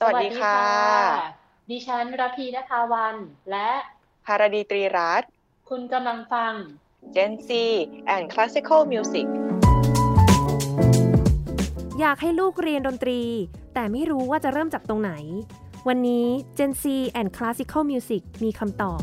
สวัสดีค่ะ ดิฉันรพีนภาวัน และภารดีตรีรัตน์คุณกำลังฟัง Gen Z and Classical Music อยากให้ลูกเรียนดนตรี แต่ไม่รู้ว่าจะเริ่มจากตรงไหน วันนี้ Gen Z and Classical Music มีคำตอบ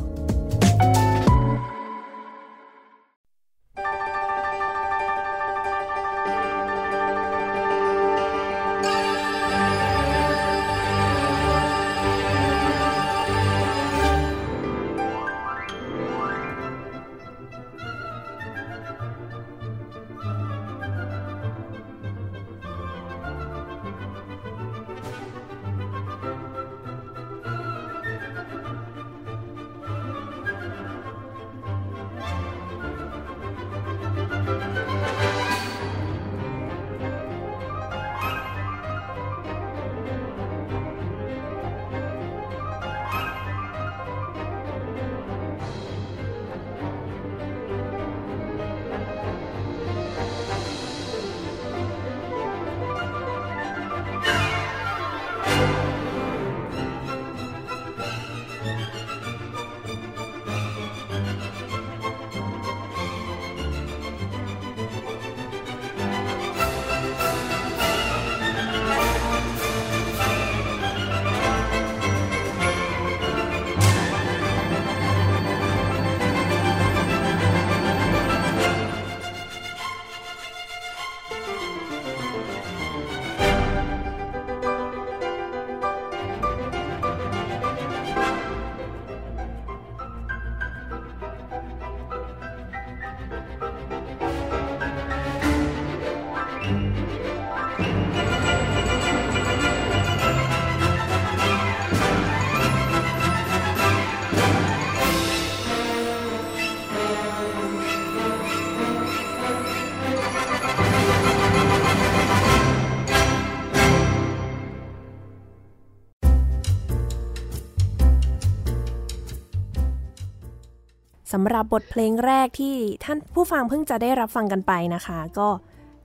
สำหรับบทเพลงแรกที่ท่านผู้ฟังเพิ่งจะได้รับฟังกันไปนะคะ ก็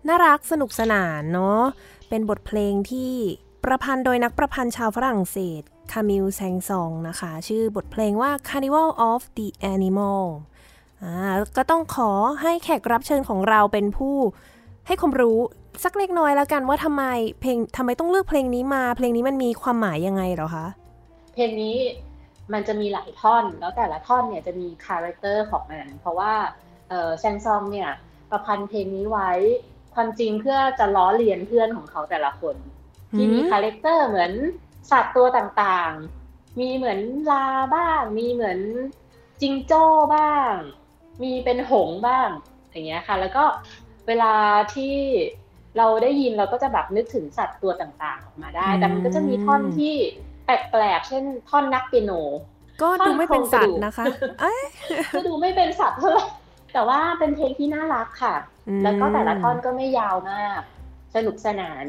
น่ารักสนุกสนานเนาะเป็นบทเพลงที่ประพันธ์โดยนักประพันธ์ชาวฝรั่งเศสคามิลแซงซองนะคะ ชื่อบทเพลงว่า Carnival of the Animal อ่าก็ต้องขอให้แขกรับเชิญของเราเป็นผู้ให้ความรู้สักเล็กน้อยแล้วกันว่าทำไมเพลงทำไมต้องเลือกเพลงนี้มา เพลงนี้มันมีความหมายยังไงเหรอคะ เพลงนี้ มันจะมีหลายท่อน แล้วแต่ละท่อนเนี่ยจะมี character ของมัน เพราะว่าเออแซงซองเนี่ยประพันธ์เพลงนี้ไว้ความจริงเพื่อจะล้อเลียนเพื่อนของเขาแต่ละคน ที่มี character เหมือนสัตว์ตัวต่างๆ มีเหมือนลาบ้าง มีเหมือนจิงโจ้บ้าง มีเป็นหงส์บ้าง อย่างเงี้ยค่ะ แล้วก็เวลาที่เราได้ยินเราก็จะแบบนึกถึงสัตว์ตัวต่างๆ ออกมาได้ แต่มันก็จะมีท่อนที่แปลกๆ เช่นท่อนนักเปียโน ก็ดูไม่เป็นสัตว์นะคะก็ดูไม่เป็นสัตว์เท่าไหร่แต่ว่าเป็นเพลงที่น่ารักค่ะ แล้วก็แต่ละท่อนก็ไม่ยาวมาก สนุกสนาน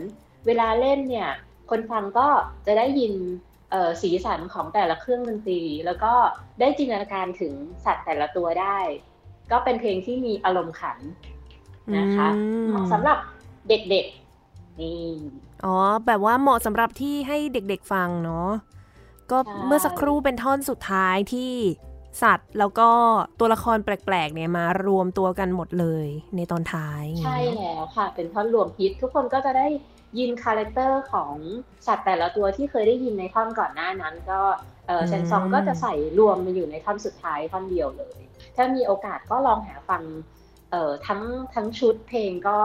เวลาเล่นเนี่ย คนฟังก็จะได้ยินสีสันของแต่ละเครื่องดนตรี แล้วก็ได้จินตนาการถึงสัตว์แต่ละตัวได้ ก็เป็นเพลงที่มีอารมณ์ขันนะคะสำหรับเด็กๆนี่ อ๋อ แบบว่าเหมาะสำหรับที่ให้เด็กๆฟังเนาะก็เมื่อสักครู่เป็นท่อนสุดท้ายที่สัตว์แล้วก็ตัวละครแปลกๆเนี่ยมารวมตัวกันหมดเลยในตอนท้าย ใช่แล้วค่ะ เป็นท่อนรวมฮิต ทุกคนก็จะได้ยิน character ของสัตว์แต่ละตัวที่เคยได้ยินในท่อนก่อนหน้านั้น ก็เออแซงซองก็จะใส่รวมมาอยู่ในท่อนสุดท้ายท่อนเดียวเลย ถ้ามีโอกาสก็ลองหาฟังเอ่อทั้งทั้งชุดเพลงก็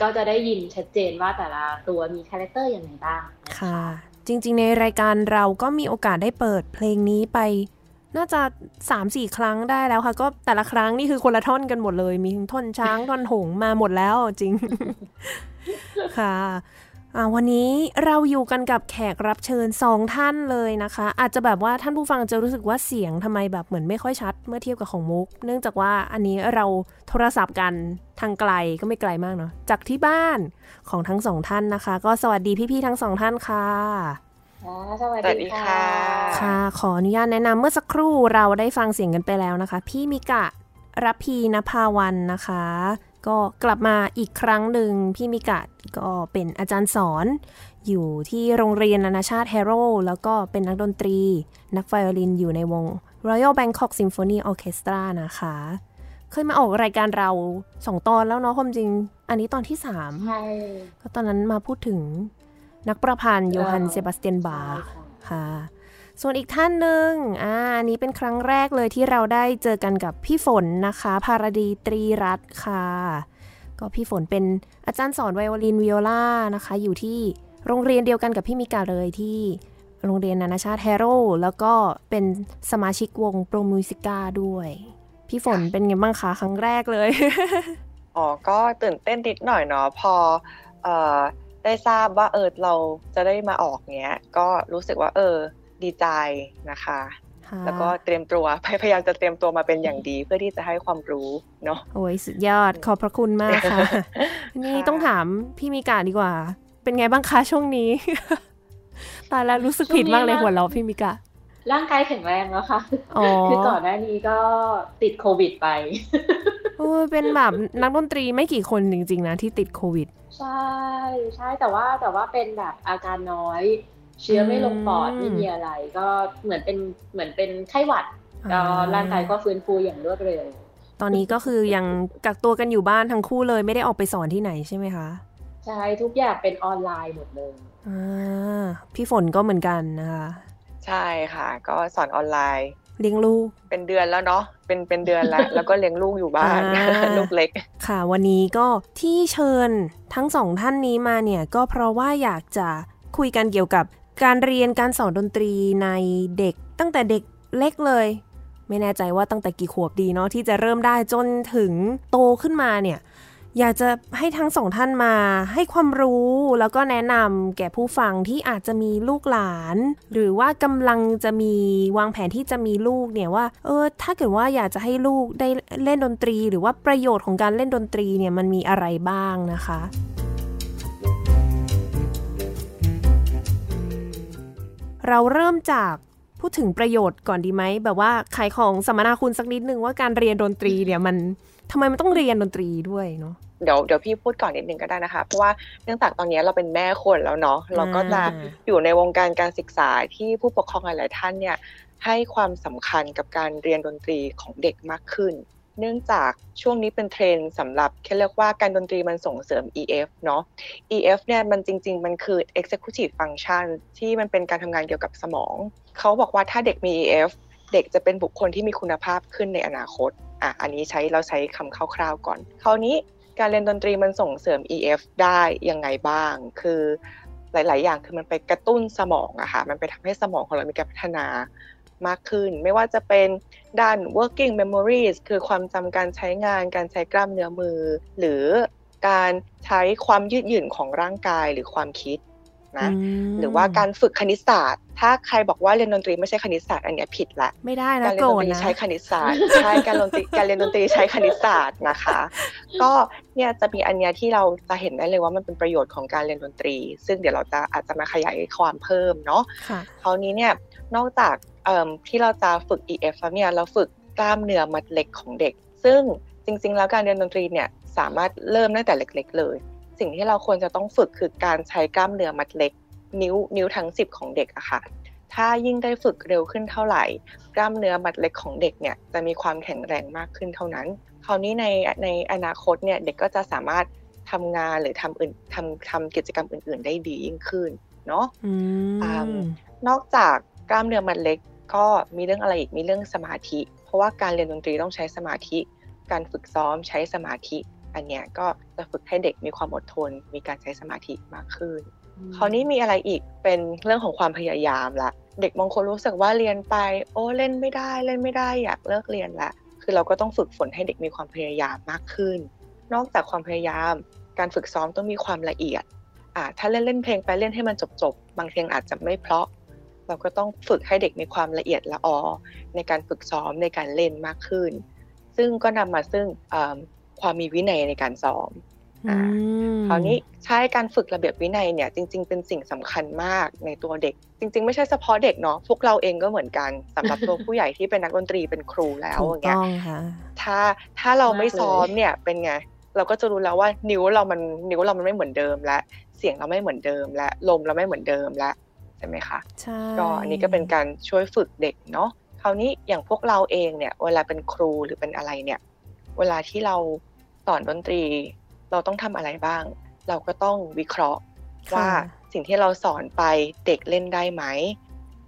ก็จะได้ยินชัดเจนว่าแต่ละตัวมี character อย่างไรบ้างค่ะ จริง ๆ ในรายการเราก็มีโอกาสได้เปิดเพลงนี้ไป น่าจะสามสี่ครั้งได้แล้วค่ะ ก็แต่ละครั้งนี่คือคนละท่อนกันหมดเลย มีท่อนช้างท่อนหงส์มาหมดแล้วจริงค่ะ วันนี้เราอยู่กันกับแขกรับเชิญสองท่านเลยนะคะ อาจจะแบบว่าท่านผู้ฟังจะรู้สึกว่าเสียงทำไมแบบเหมือนไม่ค่อยชัด เมื่อเทียบกับของมุก เนื่องจากว่าอันนี้เราโทรศัพท์กันทางไกลก็ไม่ไกลมากเนาะจากที่บ้านของทั้งสองท่านนะคะ ก็สวัสดีพี่ๆทั้งสองท่านค่ะสวัสดีค่ะ ค่ะ ขออนุญาตแนะนำเมื่อสักครู่เราได้ฟังเสียงกันไปแล้วนะคะ พี่มิกะรับพีนภาวันนะคะ ก็กลับมาอีกครั้งหนึ่งพี่มิกะก็เป็นอาจารย์สอน อยู่ที่โรงเรียนนานาชาติแฮโร่แล้วก็เป็นนักดนตรี นักไวโอลินอยู่ในวง Royal Bangkok Symphony Orchestra นะคะ เคยมาออกรายการเราสองตอนแล้วเนาะความจริง อันนี้ตอนที่สามใช่ก็ตอนนั้นมาพูดถึงนักประพันธ์โยฮันเออเซบาสเตียนบาใช่ร์ค่ะค่ะ ส่วนอีกท่านหนึ่งอ่าอันนี้เป็นครั้งแรกเลยที่เราได้เจอกันกับพี่ฝนนะคะ ภารดีตรีรัตน์ค่ะ ก็พี่ฝนเป็นอาจารย์สอนไวโอลินวิโอลานะคะ อยู่ที่โรงเรียนเดียวกันกับพี่มิกาเลยที่โรงเรียนนานาชาติแฮโร่แล้วก็เป็นสมาชิกวงโปรมิวสิก้าด้วย พี่ฝนเป็นไงบ้างคะครั้งแรกเลย อ๋อ ก็ตื่นเต้นนิดหน่อยเนาะพอเอ่อได้ทราบว่าเออเราจะได้มาออกเนี้ย ก็รู้สึกว่าเออ ดีใจนะคะค่ะแล้วก็เตรียมตัวพยายามจะเตรียมตัวมาเป็นอย่างดีเพื่อที่จะให้ความรู้เนาะโอ้ยสุดยอดขอบพระคุณมากค่ะ นี่ต้องถามพี่มีกาดีกว่า เป็นไงบ้างคะช่วงนี้ตายแล้วรู้สึกผิดมากเลยหัวเราะพี่มิการ่างกายแข็งแรงแล้วค่ะอ๋อคือก่อนหน้านี้ก็ติดโควิดไปโอ้ยเป็นแบบนักดนตรีไม่กี่คนจริง ๆ นะที่ติดโควิด ใช่ใช่แต่ว่าแต่ว่าเป็นแบบอาการน้อย เชื้อไม่ลงปอดอืมไม่มีอะไร ก็เหมือนเป็นเหมือนเป็นไข้หวัดก็ร่างกายก็ฟื้นฟูอย่างรวดเร็ว ตอนนี้ก็คือยังกักตัวกันอยู่บ้านทั้งคู่เลยไม่ได้ออกไปสอนที่ไหนใช่ไหมคะใช่ทุกอย่างเป็นออนไลน์หมดเลยอ่าพี่ฝนก็เหมือนกันนะคะใช่ค่ะ ก็สอนออนไลน์เลี้ยงลูกเป็นเดือนแล้วเนาะเป็นเป็นเดือนแล้วแล้วก็เลี้ยงลูกอยู่บ้านอ่าลูกเล็ก ค่ะ วันนี้ก็ที่เชิญทั้งสองท่านนี้มาเนี่ยก็เพราะว่าอยากจะคุยกันเกี่ยวกับ การเรียนการสอนดนตรีในเด็กตั้งแต่เด็กเล็กเลย ไม่แน่ใจว่าตั้งแต่กี่ขวบดีเนาะที่จะเริ่มได้จนถึงโตขึ้นมาเนี่ยอยากจะให้ทั้งสองท่านมาให้ความรู้แล้วก็แนะนำแก่ผู้ฟังที่อาจจะมีลูกหลาน หรือว่ากำลังจะมีวางแผนที่จะมีลูกเนี่ยว่าเออถ้าเกิดว่าอยากจะให้ลูกได้เล่นดนตรี หรือว่าประโยชน์ของการเล่นดนตรีเนี่ยมันมีอะไรบ้างนะคะ เราเริ่มจากพูดถึงประโยชน์ก่อนดีไหมแบบว่าขายของสัมมนาคุณสักนิดนึงว่าการเรียนดนตรีเนี่ยมันทำไมมันต้องเรียนดนตรีด้วยเนาะเดี๋ยวเดี๋ยวพี่พูดก่อนนิดนึงก็ได้นะคะ เพราะว่าเนื่องจากตอนนี้เราเป็นแม่คนแล้วเนาะเราก็จะอ่าอยู่ในวงการการศึกษาที่ผู้ปกครองหลาย ๆ ท่านเนี่ยให้ความสำคัญกับการเรียนดนตรีของเด็กมากขึ้น เนื่องจากช่วงนี้เป็นเทรนสำหรับแค่เรียกว่าการดนตรีมันส่งเสริม EF เนาะ EF เนี่ยมันจริง ๆ มันคือ executive function ที่มันเป็นการทำงานเกี่ยวกับสมอง เขาบอกว่าถ้าเด็กมี EF เด็กจะเป็นบุคคลที่มีคุณภาพขึ้นในอนาคต อะ อันนี้ใช้เราใช้คำคร่าวๆก่อน คราวนี้การเรียนดนตรีมันส่งเสริม EF ได้ยังไงบ้าง คือหลาย ๆ อย่างคือมันไปกระตุ้นสมองอะค่ะ มันไปทำให้สมองของเรามีการพัฒนา มากขึ้น ไม่ว่าจะเป็นด้าน working memories คือความจำการใช้งาน การใช้กล้ามเนื้อมือ หรือการใช้ความยืดหยุ่นของร่างกายหรือความคิดนะมหรือว่าการฝึกคณิตศาสตร์ ถ้าใครบอกว่าเรียนดนตรีไม่ใช่คณิตศาสตร์ อันเนี้ยผิดละไม่ได้นะการเรียโกนรดนธตรีนะใช้คณิตศาสตร์ใช่การดนตรีการเรียนดนตรีใช้คณิตศาสตร์นะคะ ก็เนี่ยจะมีอันเนี้ยที่เราจะเห็นได้เลยว่ามันเป็นประโยชน์ของการเรียนดนตรี ซึ่งเดี๋ยวเราจะอาจจะมาขยายความเพิ่มเนาะค่ะคราวนี้เนี่ยนอกจากเอิ่ม ที่เราจะฝึก EF แล้วเนี่ยเราฝึกกล้ามเนื้อมัดเล็กของเด็ก ซึ่งจริง ๆ แล้วการเรียนดนตรีเนี่ยสามารถเริ่มตั้งแต่เล็ก ๆ เลย สิ่งที่เราควรจะต้องฝึกคือการใช้กล้ามเนื้อมัดเล็ก นิ้วนิ้วทั้ง 10 ของเด็กอะค่ะ ถ้ายิ่งได้ฝึกเร็วขึ้นเท่าไหร่ กล้ามเนื้อมัดเล็กของเด็กเนี่ยจะมีความแข็งแรงมากขึ้นเท่านั้น คราวนี้ในในอนาคตเนี่ยเด็กก็จะสามารถทำงานหรือทำอื่นทำทำกิจกรรมอื่น ๆ ได้ดียิ่งขึ้นเนาะอือืมมนอกจากกล้ามเนื้อมัดเล็ก ก็มีเรื่องอะไรอีกมีเรื่องสมาธิ เพราะว่าการเรียนดนตรีต้องใช้สมาธิ การฝึกซ้อมใช้สมาธิ อันเนี้ยก็จะฝึกให้เด็กมีความอดทน มีการใช้สมาธิมากขึ้น คราวนี้มีอะไรอีกเป็นเรื่องของความพยายามละเด็กบางคนรู้สึกว่าเรียนไป โอ้เล่นไม่ได้เล่นไม่ได้อยากเลิกเรียนละคือเราก็ต้องฝึกฝนให้เด็กมีความพยายามมากขึ้น นอกจากความพยายาม การฝึกซ้อมต้องมีความละเอียดอ่าถ้าเล่นเล่นเพลงไปเล่นให้มันจบจบๆบางเพลงอาจจะไม่เพราะ เราก็ต้องฝึกให้เด็กมีความละเอียดละออ ในการฝึกซ้อมในการเล่นมากขึ้น ซึ่งก็นำมาซึ่งเอิ่มความมีวินัยในการซ้อมอืมคราวนี้ใช้การฝึกระเบียบวินัยเนี่ยจริง ๆ เป็นสิ่งสำคัญมากในตัวเด็ก จริง ๆ ไม่ใช่เฉพาะเด็กเนาะพวกเราเองก็เหมือนกันสำหรับตัวผู้ใหญ่ที่เป็นนักดนตรีเป็นครูแล้วถูอกย่างเงี้ต้ยองค่ะถ้าถ้าเราไม่มากเลยซ้อมเนี่ยเป็นไงเราก็จะรู้แล้วว่านิ้วเรามันนิ้วเรามันไม่เหมือนเดิมแล้วเสียงเราไม่เหมือนเดิมและลมเราไม่เหมือนเดิมแล้วใช่ไหมคะใช่ก็อันนี้ก็เป็นการช่วยฝึกเด็กเนาะคราวนี้อย่างพวกเราเองเนี่ยเวลาเป็นครูหรือเป็นอะไรเนี่ย เวลาที่เราสอนดนตรี เราต้องทำอะไรบ้าง เราก็ต้องวิเคราะห์ค่ะว่าสิ่งที่เราสอนไปเด็กเล่นได้ไหม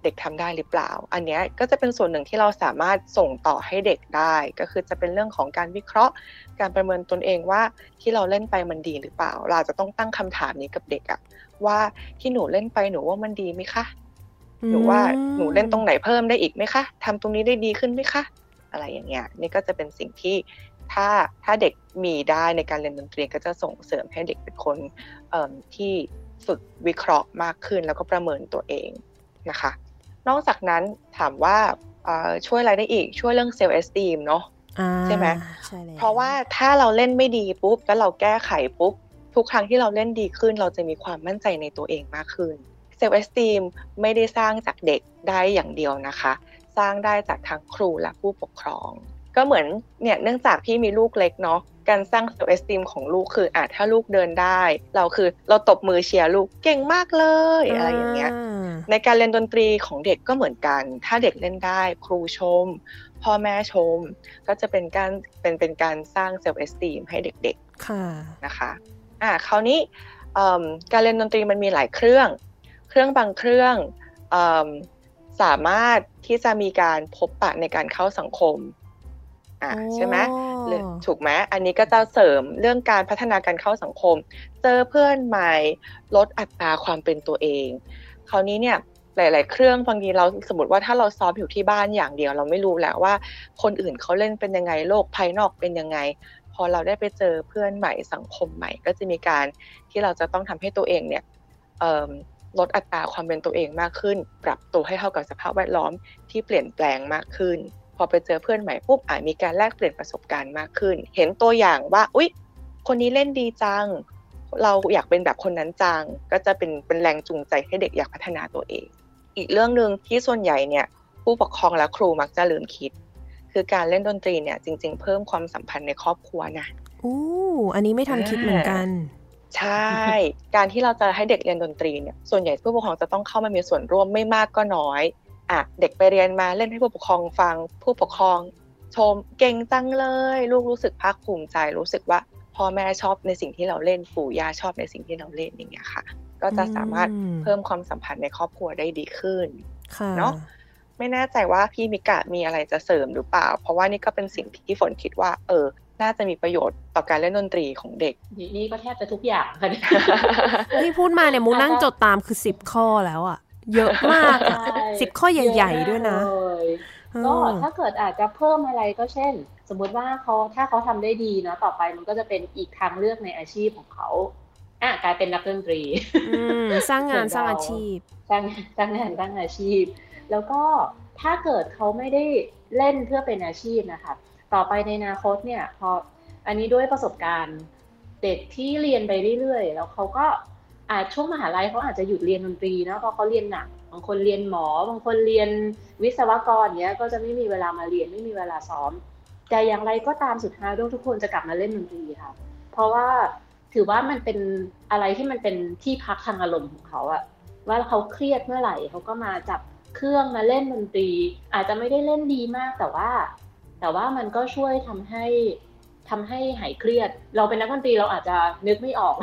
เด็กทำได้หรือเปล่า อันเนี้ยก็จะเป็นส่วนหนึ่งที่เราสามารถส่งต่อให้เด็กได้ ก็คือจะเป็นเรื่องของการวิเคราะห์ การประเมินตนเองว่าที่เราเล่นไปมันดีหรือเปล่า เราจะต้องตั้งคำถามนี้กับเด็กอะว่าที่หนูเล่นไปหนูว่ามันดีไหมคะหนูว่าหนูเล่นตรงไหนเพิ่มได้อีกไหมคะทำตรงนี้ได้ดีขึ้นไหมคะ อะไรอย่างเงี้ยนี่ก็จะเป็นสิ่งที่ถ้าถ้าเด็กมีได้ในการเรียนดนตรีก็จะส่งเสริมให้เด็กเป็นคนเอิ่มที่ฝึกวิเคราะห์มากขึ้นแล้วก็ประเมินตัวเองนะคะ นอกจากนั้นถามว่าเอ่อช่วยอะไรได้อีกช่วยเรื่อง self-esteem เนาะอ่าใช่ไหมใช่แล้วเพราะว่าถ้าเราเล่นไม่ดีปุ๊บแล้วเราแก้ไขปุ๊บทุกครั้งที่เราเล่นดีขึ้น เราจะมีความมั่นใจในตัวเองมากขึ้น self-esteem ไม่ได้สร้างจากเด็กได้อย่างเดียวนะคะ สร้างได้จากทั้งครูและผู้ปกครอง ก็เหมือนเนี่ยเนื่องจากพี่มีลูกเล็กเนาะการสร้าง self-esteem ของลูกคืออะถ้าลูกเดินได้ เราคือเราตบมือเชียร์ลูกเก่งมากเลยอะไรอย่างเงี้ยในการเรียนดนตรีของเด็กก็เหมือนกัน ถ้าเด็กเล่นได้ครูชม พ่อแม่ชม ก็จะเป็นการเป็นเป็นการสร้างเซลล์เอสตีมให้เด็กค่ะๆนะคะอ่าคราวนี้เอิ่มการเรียนดนตรีมันมีหลายเครื่อง เครื่องบางเครื่องเอิ่มสามารถที่จะมีการพบปะในการเข้าสังคม อ่าใช่ไหมหรือถูกไหมอันนี้ก็จะเสริมเรื่องการพัฒนาการเข้าสังคม เจอเพื่อนใหม่ลดอัตราความเป็นตัวเอง คราวนี้เนี่ยหลาย ๆ เครื่องบางทีเราสมมติว่าถ้าเราซ้อมอยู่ที่บ้านอย่างเดียว เราไม่รู้แล้วว่า คนอื่นเขาเล่นเป็นยังไงโลกภายนอกเป็นยังไง พอเราได้ไปเจอเพื่อนใหม่สังคมใหม่ ก็จะมีการที่เราจะต้องทำให้ตัวเองเนี่ยเอิ่มลดอัตราความเป็นตัวเองมากขึ้น ปรับตัวให้เข้ากับสภาพแวดล้อมที่เปลี่ยนแปลงมากขึ้น พอไปเจอเพื่อนใหม่ปุ๊บอาจมีการแลกเปลี่ยนประสบการณ์มากขึ้น เห็นตัวอย่างว่า อุ๊ย คนนี้เล่นดีจัง เราอยากเป็นแบบคนนั้นจัง ก็จะเป็นเป็นแรงจูงใจให้เด็กอยากพัฒนาตัวเอง อีกเรื่องหนึ่งที่ส่วนใหญ่เนี่ยผู้ปกครองและครูมักจะลืมคิด คือการเล่นดนตรีเนี่ยจริง ๆ เพิ่มความสัมพันธ์ในครอบครัวนะอู้อันนี้ไม่ทันคิดเหมือนกันใช่ การที่เราจะให้เด็กเรียนดนตรีเนี่ย ส่วนใหญ่ผู้ปกครองจะต้องเข้ามามีส่วนร่วมไม่มากก็น้อย อะเด็กไปเรียนมาเล่นให้ผู้ปกครองฟังผู้ปกครองชมเก่งจังเลย ลูกรู้สึกภาคภูมิใจ รู้สึกว่าพ่อแม่ชอบในสิ่งที่เราเล่นปู่ย่าชอบในสิ่งที่เราเล่นอย่างเงี้ยค่ะ ก็จะสามารถอืมเพิ่มความสัมพันธ์ในครอบครัวได้ดีขึ้นค่ะเนอะไม่แน่ใจว่าพี่มิกะมีอะไรจะเสริมหรือเปล่า เพราะว่านี่ก็เป็นสิ่งที่ฝนคิดว่า เออ น่าจะมีประโยชน์ต่อการเล่นดนตรีของเด็ก นี่นี่ก็แทบจะทุกอย่างค่ะที่พูดมาเนี่ยมูนั่งจดตามคือสิบข้อแล้วอะ เยอะมากอะใช่สิบข้อใหญ่ ๆ ด้วยนะเอะมากเลยเออก็ถ้าเกิดอาจจะเพิ่มอะไรก็เช่น สมมุติว่าเขาถ้าเขาทำได้ดีเนาะต่อไปมันก็จะเป็นอีกทางเลือกในอาชีพของเขาอะกลายเป็นนักดนตรีอืมสร้างงานสร้างอาชีพสร้างสร้างงานสร้างอาชีพ แล้วก็ถ้าเกิดเขาไม่ได้เล่นเพื่อเป็นอาชีพนะคะต่อไปในอนาคตเนี่ยพออันนี้ด้วยประสบการณ์เด็กที่เรียนไปเรื่อยๆ แล้วเขาก็ อาจช่วงมหาลัยเขาอาจจะหยุดเรียนดนตรีเนะเพราะเขาเรียนหนักบางคนเรียนหมอบางคนเรียนวิศวกรเนี้ยก็จะไม่มีเวลามาเรียนไม่มีเวลาซ้อม แต่อย่างไรก็ตามสุดท้ายทุกคนจะกลับมาเล่นดนตรีค่ะ เพราะว่าถือว่ามันเป็นอะไรที่มันเป็นที่พักทางอารมณ์ของเขาอะว่าเขาเครียดเมื่อไหร่เขาก็มาจับเครื่องมาเล่นดนตรี อาจจะไม่ได้เล่นดีมากแต่ว่า แต่ว่ามันก็ช่วยทำให้ ทำให้หายเครียด เราเป็นนักดนตรีเราอาจจะนึกไม่ออก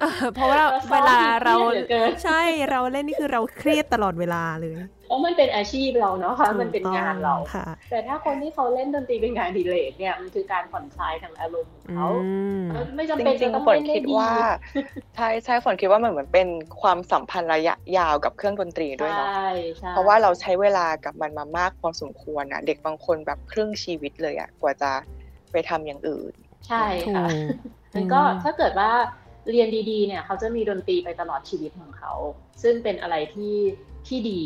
เออเพราะว่าเราซ้เวอมลาเราเครียดเหลือเกินใช่เราเล่นนี่คือเราเครียดตลอดเวลาเลยเพราะมันเป็นอาชีพเราเนาะค่ะมันเป็นงานเราถูกต้องค่ะแต่ถ้าคนที่เขาเล่นดนตรีเป็นงานอดีเลกเนี่ยมันคือการผ่อนคลายทางอารมณ์ของอืเขามไม่จำจเป็นริจะงต้องๆฝนเล่นได้คิดดีว่าใช่ใช่ฝนคิดว่ามันเหมือนเป็นความสัมพันธ์ระยะยาวกับเครื่องดนตรีด้วยเนาะใช่ใช่เพราะว่าเราใช้เวลากับมันมามากพอสมควรนะเด็กบางคนแบบครึ่งชีวิตเลยอะกว่าจะ ไปทำอย่างอื่น ใช่ถูกค่ะมันก็ถ้าเกิดว่าเรียนดีๆ เนี่ย เขาจะมีดนตรีไปตลอดชีวิตของเขา ซึ่งเป็นอะไรที่ที่ดี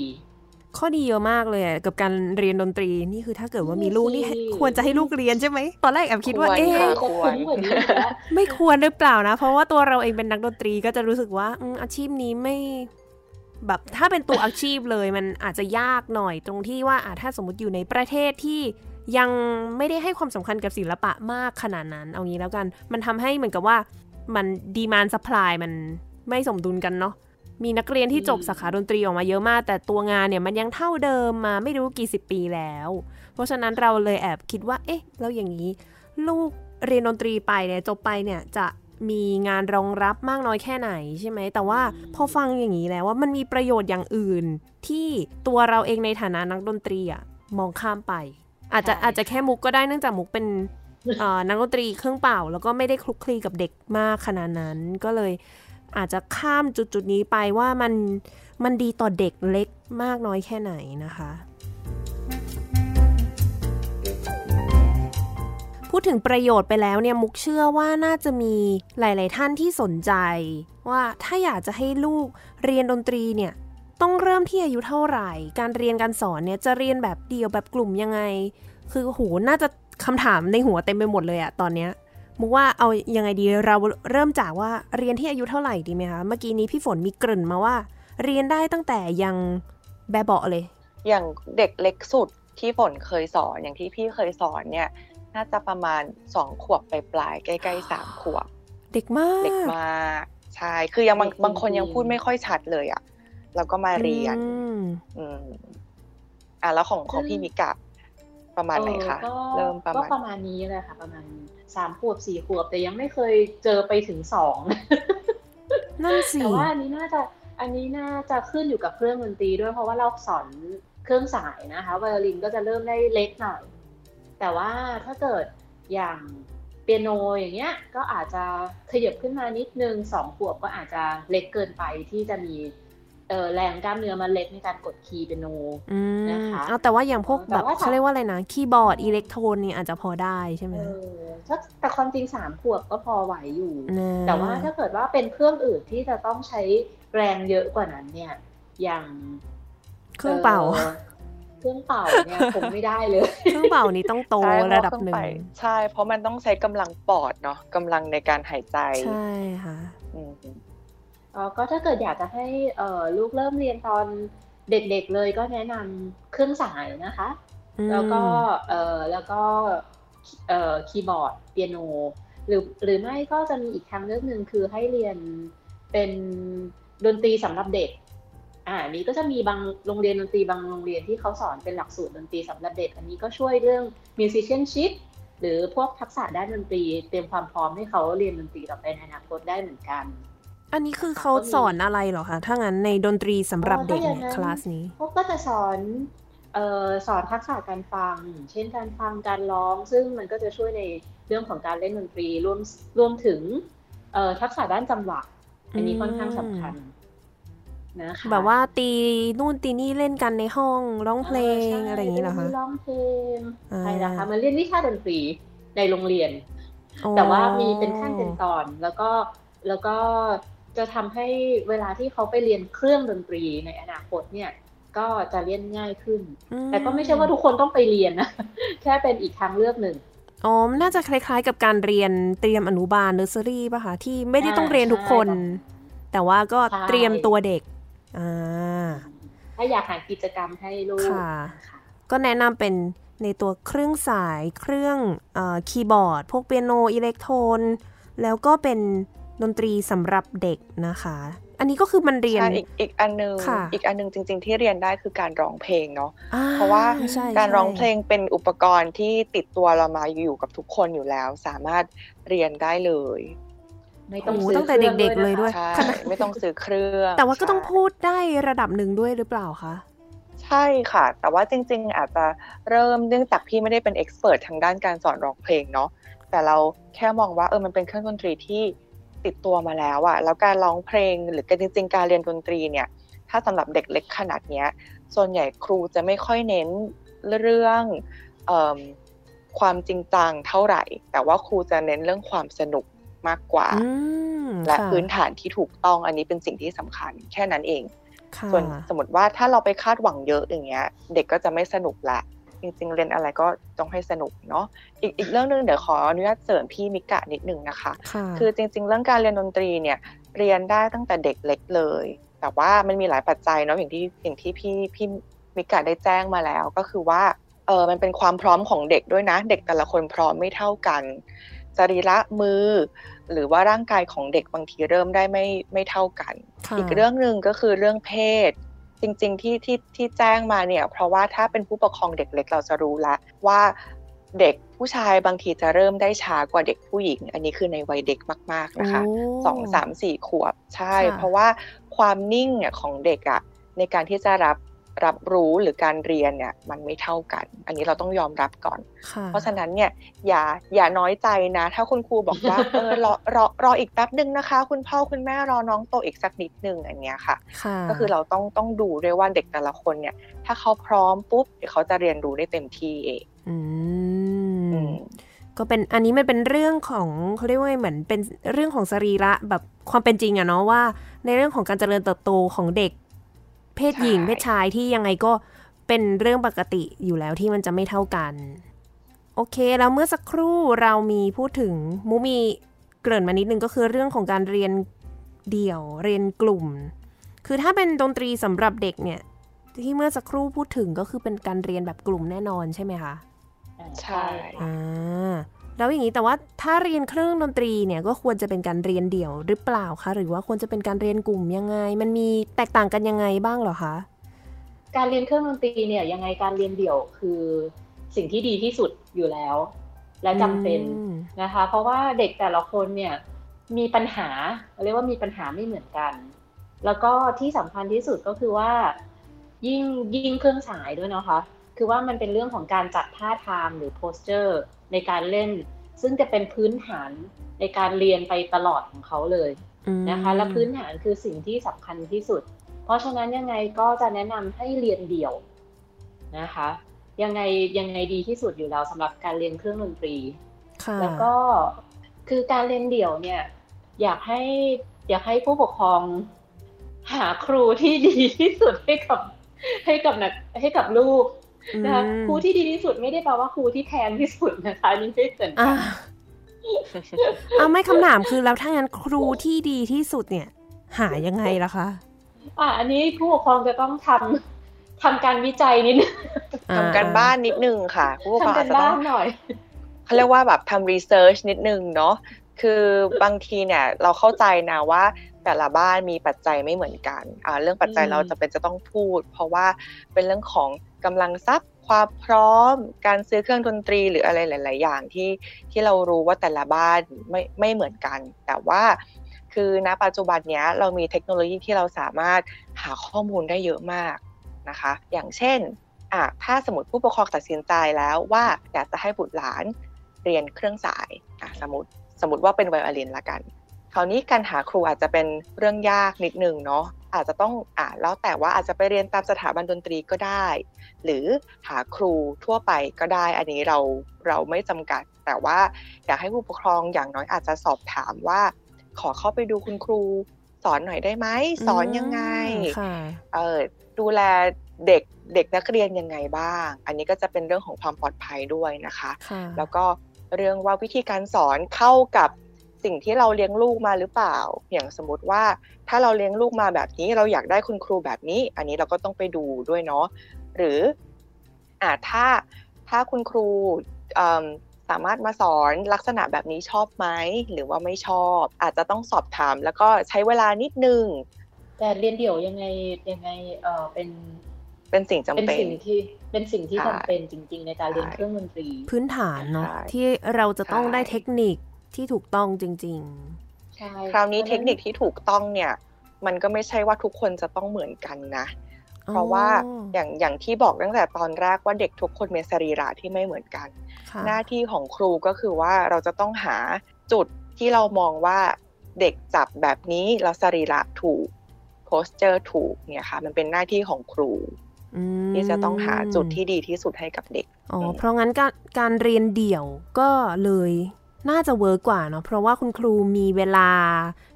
ข้อดีเยอะมากเลยอะกับการเรียนดนตรีนี่คือถ้าเกิดว่ามีลูกนี่ให้นี่สิควรจะให้ลูกเรียนใช่ไหมตอนแรกแอบคิดว่าควรเอ๊ะค่ะจะคุ้มกว่านี้อยู่แล้วไม่ควรหรือเปล่านะ เพราะว่าตัวเราเองเป็นนักดนตรีก็จะรู้สึกว่าอืมอาชีพนี้ไม่แบบถ้าเป็นตัวอาชีพเลยมันอาจจะยากหน่อยตรงที่ว่าอะถ้าสมมติอยู่ในประเทศที่ ยังไม่ได้ให้ความสำคัญกับศิลปะมากขนาดนั้น เอางี้แล้วกัน มันทำให้เหมือนกับว่ามันดีมานสป라이มันไม่สมดุลกันเนาะมีนักเรียนที่จบสาขาดนตรีออกมาเยอะมาก แต่ตัวงานเนี่ยมันยังเท่าเดิมมาไม่รู้กี่สิบปีแล้ว เพราะฉะนั้นเราเลยแอบคิดว่า เอ๊ะแล้วอย่างนี้ ลูกเรียนดนตรีไปเนี่ยจบไปเนี่ยจะมีงานรองรับมากน้อยแค่ไหนใช่ไหม แต่ว่าพอฟังอย่างนี้แล้วว่ามันมีประโยชน์อย่างอื่น ที่ตัวเราเองในฐานะนักดนตรีอะมองข้ามไป อาจจะอาจจะแค่มุกก็ได้เนื่องจากมุกเป็นนักดนตรีเครื่องเป่า แล้วก็ไม่ได้คลุกคลีกับเด็กมากขนาดนั้น ก็เลยอาจจะข้ามจุดจุดนี้ไปว่ามันมันดีต่อเด็กเล็กมากน้อยแค่ไหนนะคะ พูดถึงประโยชน์ไปแล้วเนี่ยมุกเชื่อว่าน่าจะมีหลาย ๆ ท่านที่สนใจ ว่าถ้าอยากจะให้ลูกเรียนดนตรีเนี่ย ต้องเริ่มที่อายุเท่าไหร่ การเรียนการสอนเนี่ยจะเรียนแบบเดียวแบบกลุ่มยังไง คือโหน่าจะคำถามในหัวเต็มไปหมดเลยอะตอนเนี้ยมุกว่าเอายังไงดีเราเริ่มจากว่าเรียนที่อายุเท่าไหร่ดีไหมคะเมื่อกี้นี้พี่ฝนมีเกริ่นมาว่า เรียนได้ตั้งแต่ยังแบบเบาเลย อย่างเด็กเล็กสุดที่ฝนเคยสอนอย่างที่พี่เคยสอนเนี่ย น่าจะประมาณสองขวบไปปลายใกล้ๆสามขวบ เด็กมาก เด็กมาก ใช่ คือยังบางบางคนยังพูดไม่ค่อยชัดเลยอะ่ะ แล้วก็มาเรียน อืมอะแล้วของของพี่มิกะประมาณไหนคะเริ่มประมาณก็ประมาณนี้เลยค่ะ ประมาณสามขวบสี่ขวบแต่ยังไม่เคยเจอไปถึงสองนั่นสิแต่ว่าอันนี้น่าจะอันนี้น่าจะขึ้นอยู่กับเครื่องดนตรีด้วยเพราะว่าเราสอนเครื่องสายนะคะไวโอลินก็จะเริ่มได้เล็กหน่อย แต่ว่าถ้าเกิดอย่างเปียโนอย่างเงี้ยก็อาจจะขยับขึ้นมานิดนึงสองขวบก็อาจจะเล็กเกินไปที่จะมีเออ แรงกล้ามเนื้อมันเล็กในการกดคีย์เปียโนนะคะเอาแต่ว่าอย่างพวกแบบเขาเรียกว่าอะไรนะ คีย์บอร์ด Electone นี่อาจจะพอได้ใช่ไหมเออแต่ความจริงสามขวบก็พอไหวอยู่ แต่ว่าถ้าเกิดว่าเป็นเครื่องอื่นที่จะต้องใช้แรงเยอะกว่านั้นเนี่ย อย่างเครื่องเป่าเครื่องเป่าเนี่ยผมไม่ได้เลย เครื่องเป่านี้ต้องโตระดับหนึ่งใช่ เพราะมันต้องใช้กำลังปอดเนาะกำลังในการหายใจ ใช่ค่ะอ๋อ ก็ถ้าเกิดอยากจะให้เอ่อลูกเริ่มเรียนตอนเด็กๆเลยก็แนะนำเครื่องสายนะคะ แล้วก็เอ่อแล้วก็เอ่อคีย์บอร์ดเปียโน หรือหรือไม่ก็จะมีอีกทางเลือกหนึ่งคือให้เรียนเป็นดนตรีสำหรับเด็กอ่านี้ก็จะมีบางโรงเรียนดนตรีบางโรงเรียนที่เขาสอนเป็นหลักสูตรดนตรีสำหรับเด็ก อันนี้ก็ช่วยเรื่อง musicianship หรือพวกทักษะด้านดนตรี เตรียมความพร้อมให้เขาเรียนดนตรีต่อไปในอนาคตได้เหมือนกัน อันนี้คือเขาสอนอะไรเหรอคะ ถ้างั้นในดนตรีสำหรับเด็กเนี่ยคลาสนี้พวกก็จะสอนเอ่อสอนทักษะการฟัง เช่นการฟังการร้อง ซึ่งมันก็จะช่วยในเรื่องของการเล่นดนตรีรวมรวมถึงเอ่อทักษะด้านจังหวะ อันนี้ค่อนข้างสำคัญนะคะแบบว่าตีนู่นตีนี่เล่นกันในห้องร้องเพลงอะไรอย่างนี้เหรอคะร้องเพลงใช่นะคะมาเรียนวิชาดนตรีในโรงเรียน แต่ว่ามีเป็นขั้นเป็นตอนแล้วก็แล้วก็ จะทำให้เวลาที่เขาไปเรียนเครื่องดนตรีในอนาคตเนี่ย ก็จะเรียนง่ายขึ้น แต่ก็ไม่ใช่ว่าทุกคนต้องไปเรียนนะ แค่เป็นอีกทางเลือกหนึ่งอ๋อ น่าจะคล้ายๆกับการเรียนเตรียมอนุบาลเนอร์เซอรี่ป่ะคะที่ไม่ได้ต้องเรียนทุกคน แต่ว่าก็เตรียมตัวเด็กอ่าถ้าอยากหากิจกรรมให้ลูกค่ะ ก็แนะนำเป็นในตัวเครื่องสายเครื่องอคีย์บอร์ด พวกเปียโน Electone แล้วก็เป็น ดนตรีสำหรับเด็กนะคะ อันนี้ก็คือมันเรียนอีกอีกอันนึงอีกอันนึงจริง ๆ ที่เรียนได้คือการร้องเพลงเนาะเพราะว่าการร้องเพลงเป็นอุปกรณ์ที่ติดตัวเรามาอยู่กับทุกคนอยู่แล้ว สามารถเรียนได้เลยไม่ต้องซื้อตั้งแต่เด็ก ๆ เลยด้วยใช่ไม่ต้องซื้อเครื่องแต่ว่าก็ต้องพูดได้ระดับหนึ่งด้วยหรือเปล่าคะใช่ค่ะ แต่ว่าจริง ๆ อาจจะเริ่มเนื่องจากพี่ไม่ได้เป็นเอ็กซ์เพรสทางด้านการสอนร้องเพลงเนาะแต่เราแค่มองว่าเออมันเป็นเครื่องดนตรีที่ ติดตัวมาแล้วอะแล้วการร้องเพลงหรือการจริงๆการเรียนดนตรีเนี่ย ถ้าสำหรับเด็กเล็กขนาดเนี้ย ส่วนใหญ่ครูจะไม่ค่อยเน้นเรื่องอความจริงจังเท่าไหร่ แต่ว่าครูจะเน้นเรื่องความสนุกมากกว่า และพื้นฐานที่ถูกต้องอันนี้เป็นสิ่งที่สำคัญแค่นั้นเอง ส่วนสมมติว่าถ้าเราไปคาดหวังเยอะอย่างเงี้ย เด็กก็จะไม่สนุกละ จริงๆ เรียนอะไรก็ต้องให้สนุกเนาะอีกอีกเรื่องนึงเดี๋ยวขออนุญาตเสริมพี่มิกะนิดนึงนะคะ คือจริง ๆ เรื่องการเรียนดนตรีเนี่ยเรียนได้ตั้งแต่เด็กเล็กเลย แต่ว่ามันมีหลายปัจจัยเนาะอย่างที่อย่างที่พี่พี่มิกะได้แจ้งมาแล้ว ก็คือว่าเออมันเป็นความพร้อมของเด็กด้วยนะ เด็กแต่ละคนพร้อมไม่เท่ากันสรีระมือ หรือว่าร่างกายของเด็กบางทีเริ่มได้ไม่ไม่เท่ากัน อีกเรื่องหนึ่งก็คือเรื่องเพศ จริง ๆ ที่ที่ที่แจ้งมาเนี่ย เพราะว่าถ้าเป็นผู้ปกครองเด็กเล็กเราจะรู้ละว่าเด็กผู้ชายบางทีจะเริ่มได้ช้ากว่าเด็กผู้หญิง อันนี้คือในวัยเด็กมาก ๆนะคะสองสามสี่ขวบใช่ เพราะว่าความนิ่งเนี่ยของเด็กอะในการที่จะรับ รับรู้หรือการเรียนเนี่ยมันไม่เท่ากัน อันนี้เราต้องยอมรับก่อน เพราะฉะนั้นเนี่ยอย่าอย่าน้อยใจนะ ถ้าคุณครูบอกว่าเออรอรอรออีกแป๊บหนึ่งนะคะ คุณพ่อคุณแม่รอน้องโตอีกสักนิดนึงอันเนี้ยค่ะ ก็คือเราต้องต้องดูด้วยว่าเด็กแต่ละคนเนี่ย ถ้าเขาพร้อมปุ๊บเดี๋ยวเขาจะเรียนรู้ได้เต็มที่เองก็เป็นอันนี้มันเป็นเรื่องของเขาเรียกว่าเหมือนเป็นเรื่องของสรีระแบบความเป็นจริงอะเนาะว่า ในเรื่องของการเจริญเติบโตของเด็ก เพศหญิงเพศชายที่ยังไงก็เป็นเรื่องปกติอยู่แล้วที่มันจะไม่เท่ากัน โอเค แล้วเมื่อสักครู่เรามีพูดถึงมูมีเกริ่นมานิดนึงก็คือเรื่องของการเรียนเดี่ยวเรียนกลุ่ม คือถ้าเป็นดนตรีสำหรับเด็กเนี่ย ที่เมื่อสักครู่พูดถึงก็คือเป็นการเรียนแบบกลุ่มแน่นอนใช่ไหมคะใช่อ่า แล้วอย่างนี้แต่ว่าถ้าเรียนเครื่องดนตรีเนี่ยก็ควรจะเป็นการเรียนเดี่ยวหรือเปล่าคะหรือว่าควรจะเป็นการเรียนกลุ่มยังไง มันมีแตกต่างกันยังไงบ้างเหรอคะการเรียนเครื่องดนตรีเนี่ยยังไงการเรียนเดี่ยวคือสิ่งที่ดีที่สุดอยู่แล้ว และจำเป็นนะคะ เพราะว่าเด็กแต่ละคนเนี่ยมีปัญหาเรียกว่ามีปัญหาไม่เหมือนกัน แล้วก็ที่สำคัญที่สุดก็คือว่า ยิ่งยิ่งเครื่องสายด้วยนะคะ คือว่ามันเป็นเรื่องของการจัดท่าทางหรือโพสเจอร์ในการเล่น ซึ่งจะเป็นพื้นฐานในการเรียนไปตลอดของเขาเลยนะคะ และพื้นฐานคือสิ่งที่สำคัญที่สุด เพราะฉะนั้นยังไงก็จะแนะนำให้เรียนเดี่ยวนะคะ ยังไงยังไงดีที่สุดอยู่แล้วสำหรับการเรียนเครื่องดนตรีแล้วก็คือการเรียนเดี่ยวเนี่ย อยากให้อยากให้ผู้ปกครองหาครูที่ดีที่สุดให้กับให้กับนักให้กับลูก นะคะครูที่ดีที่สุดไม่ได้แปลว่าครูที่แพงที่สุดนะคะนี่ไม่เกินเอาไม่คำถามคือแล้วถ้างั้นครูที่ดีที่สุดเนี่ย หายังไงล่ะคะอ่าอันนี้ผู้ปกครองจะต้องทำทำการวิจัยนิดทำการบ้านนิดนึงค่ะ ผู้ปกครองจะต้องหน่อยเขาเรียกว่าแบบทำรีเสิร์ชนิดนึงเนาะคือบางทีเนี่ยเราเข้าใจนะว่าแต่ละบ้านมีปัจจัยไม่เหมือนกันอ่าเรื่องปัจจัยเราจะเป็นจะต้องพูด เพราะว่าเป็นเรื่องของ กำลังทรัพย์ ความพร้อม การซื้อเครื่องดนตรีหรืออะไรหลาย ๆ อย่างที่ที่เรารู้ว่าแต่ละบ้านไม่ไม่เหมือนกัน แต่ว่าคือณปัจจุบันนี้เรามีเทคโนโลยีที่เราสามารถหาข้อมูลได้เยอะมากนะคะ อย่างเช่นอะถ้าสมมติผู้ปกครองตัดสินใจแล้วว่าอยากจะให้บุตรหลานเรียนเครื่องสายอะสมมติสมมติว่าเป็นไวโอลินละกัน คราวนี้การหาครูอาจจะเป็นเรื่องยากนิดนึงเนาะอาจจะต้องอ่าแล้วแต่ว่าอาจจะไปเรียนตามสถาบันดนตรีก็ได้ หรือหาครูทั่วไปก็ได้ อันนี้เราเราไม่จำกัด แต่ว่าอยากให้ผู้ปกครองอย่างน้อยอาจจะสอบถามว่า ขอเข้าไปดูคุณครู สอนหน่อยได้ไหมสอนยังไงเออดูแลเด็กเด็กนักเรียนยังไงบ้าง อันนี้ก็จะเป็นเรื่องของความปลอดภัยด้วยนะคะ แล้วก็เรื่องว่าวิธีการสอนเข้ากับ สิ่งที่เราเลี้ยงลูกมาหรือเปล่า อย่างสมมติว่า ถ้าเราเลี้ยงลูกมาแบบนี้เราอยากได้คุณครูแบบนี้ อันนี้เราก็ต้องไปดูด้วยเนาะหรืออ่าถ้าถ้าคุณครูสามารถมาสอนลักษณะแบบนี้ชอบไหมหรือว่าไม่ชอบ อาจจะต้องสอบถาม แล้วก็ใช้เวลานิดนึง แต่เรียนเดี่ยวยังไงยังไงเออเป็นเป็นสิ่งจำเป็นเป็นสิ่งที่เป็นสิ่งที่จำเป็นจริง ๆ ในการเรียนเครื่องดนตรี พื้นฐานเนาะที่เราจะต้องได้เทคนิค ที่ถูกต้องจริง ๆ ใช่คราวนี้เทคนิคที่ถูกต้องเนี่ย มันก็ไม่ใช่ว่าทุกคนจะต้องเหมือนกันนะ เพราะว่าอย่างอย่างที่บอกตั้งแต่ตอนแรกว่าเด็กทุกคนมีสรีระที่ไม่เหมือนกัน หน้าที่ของครูก็คือว่าเราจะต้องหาจุดที่เรามองว่าเด็กจับแบบนี้แล้วสรีระถูกโพสเจอร์ถูกเนี่ยค่ะ มันเป็นหน้าที่ของครูที่จะต้องหาจุดที่ดีที่สุดให้กับเด็ก อ๋อ เพราะงั้นการการเรียนเดี่ยวก็เลย น่าจะเวิร์กกว่าเนาะเพราะว่าคุณครูมีเวลา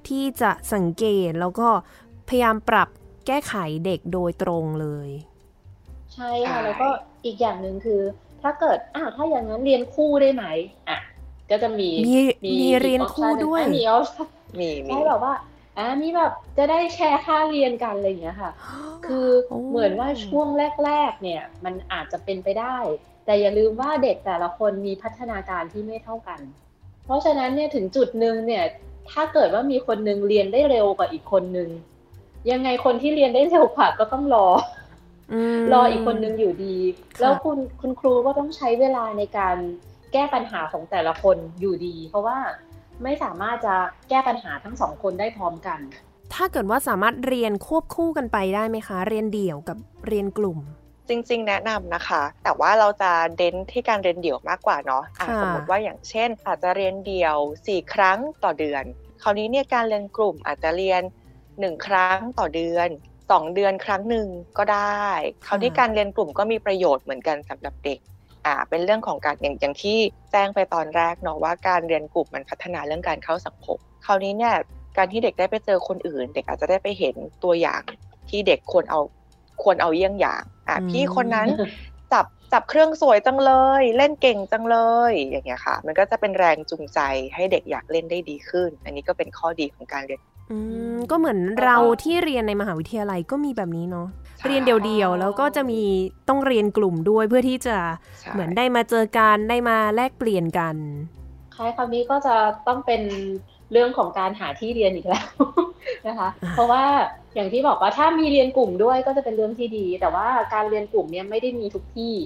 ที่จะสังเกตแล้วก็พยายามปรับแก้ไขเด็กโดยตรงเลย ใช่ค่ะ แล้วก็อีกอย่างหนึ่งคือ ถ้าเกิดอ้าวถ้าอย่างนั้นเรียนคู่ได้ไหมอะก็จะมีมีมีเรียนคู่ด้วยมีออมีมีให้แบบว่าอ่ามีแบบจะได้แชร์ค่าเรียนกันอะไรอย่างเงี้ยค่ะ คือเหมือนว่าช่วงแรก ๆ เนี่ย มันอาจจะเป็นไปได้ แต่อย่าลืมว่าเด็กแต่ละคนมีพัฒนาการที่ไม่เท่ากัน เพราะฉะนั้นเนี่ยถึงจุดหนึ่งเนี่ย ถ้าเกิดว่ามีคนหนึ่งเรียนได้เร็วกว่าอีกคนหนึ่งยังไงคนที่เรียนได้เร็วกว่าก็ต้องรอรออีกคนนึงอยู่ดี แล้วคุณคุณครูก็ต้องใช้เวลาในการแก้ปัญหาของแต่ละคนอยู่ดี เพราะว่าไม่สามารถจะแก้ปัญหาทั้งสองคนได้พร้อมกัน ถ้าเกิดว่าสามารถเรียนควบคู่กันไปได้ไหมคะ เรียนเดี่ยวกับเรียนกลุ่ม จริง ๆ แนะนำนะคะ แต่ว่าเราจะเน้นที่การเรียนเดี่ยวมากกว่าเนาะะสมมติว่าอย่างเช่น อาจจะเรียนเดี่ยว 4 ครั้งต่อเดือน คราวนี้เนี่ยการเรียนกลุ่มอาจจะเรียน 1 ครั้งต่อเดือน 2 เดือนครั้งหนึ่งก็ได้ คราวนี้การเรียนกลุ่มก็มีประโยชน์เหมือนกันสำหรับเด็กอ่าเป็นเรื่องของการอย่างอย่างที่แจ้งไปตอนแรกเนาะว่าการเรียนกลุ่มมันพัฒนาเรื่องการเข้าสังคมคราวนี้เนี่ยการที่เด็กได้ไปเจอคนอื่น เด็กอาจจะได้ไปเห็นตัวอย่างที่เด็กควรเอา ควรเอาเยี่ยงอย่าง อ่าพี่คนนั้นจับจับเครื่องสวยจังเลย เล่นเก่งจังเลย อย่างเงี้ยค่ะ มันก็จะเป็นแรงจูงใจให้เด็กอยากเล่นได้ดีขึ้น อันนี้ก็เป็นข้อดีของการเรียนอืมก็เหมือนเราที่เรียนในมหาวิทยาลัยก็มีแบบนี้เนาะเรียนเดี่ยวๆแล้วก็จะมีต้องเรียนกลุ่มด้วยเพื่อที่จะเหมือนได้มาเจอกันได้มาแลกเปลี่ยนกันคล้ายคำนี้ก็จะต้องเป็น เรื่องของการหาที่เรียนอีกแล้วนะคะ เพราะว่าอย่างที่บอกว่าถ้ามีเรียนกลุ่มด้วยก็จะเป็นเรื่องที่ดี แต่ว่าการเรียนกลุ่มเนี้ยไม่ได้มีทุกที่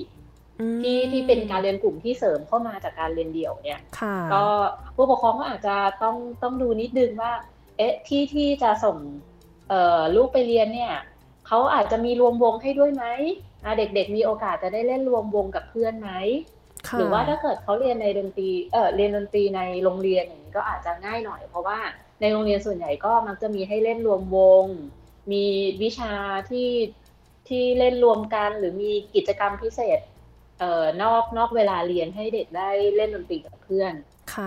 ที่ที่เป็นการเรียนกลุ่มที่เสริมเข้ามาจากการเรียนเดี่ยวเนี่ยก็ผู้ปกครองก็อาจจะต้องต้องดูนิดนึงว่า เอ๊ะที่ที่จะส่งเอ่อลูกไปเรียนเนี่ยเขาอาจจะมีรวมวงให้ด้วยไหมเด็กๆมีโอกาสจะได้เล่นรวมวงกับเพื่อนไหม หรือว่าถ้าเกิดเขาเรียนในดนตรีเออเรียนดนตรีในโรงเรียนอย่างนี้ก็อาจจะง่ายหน่อย เพราะว่าในโรงเรียนส่วนใหญ่ก็มักจะมีให้เล่นรวมวง มีวิชาที่ที่เล่นรวมกันหรือมีกิจกรรมพิเศษเอ่อนอกนอกเวลาเรียนให้เด็กได้เล่นดนตรีกับเพื่อน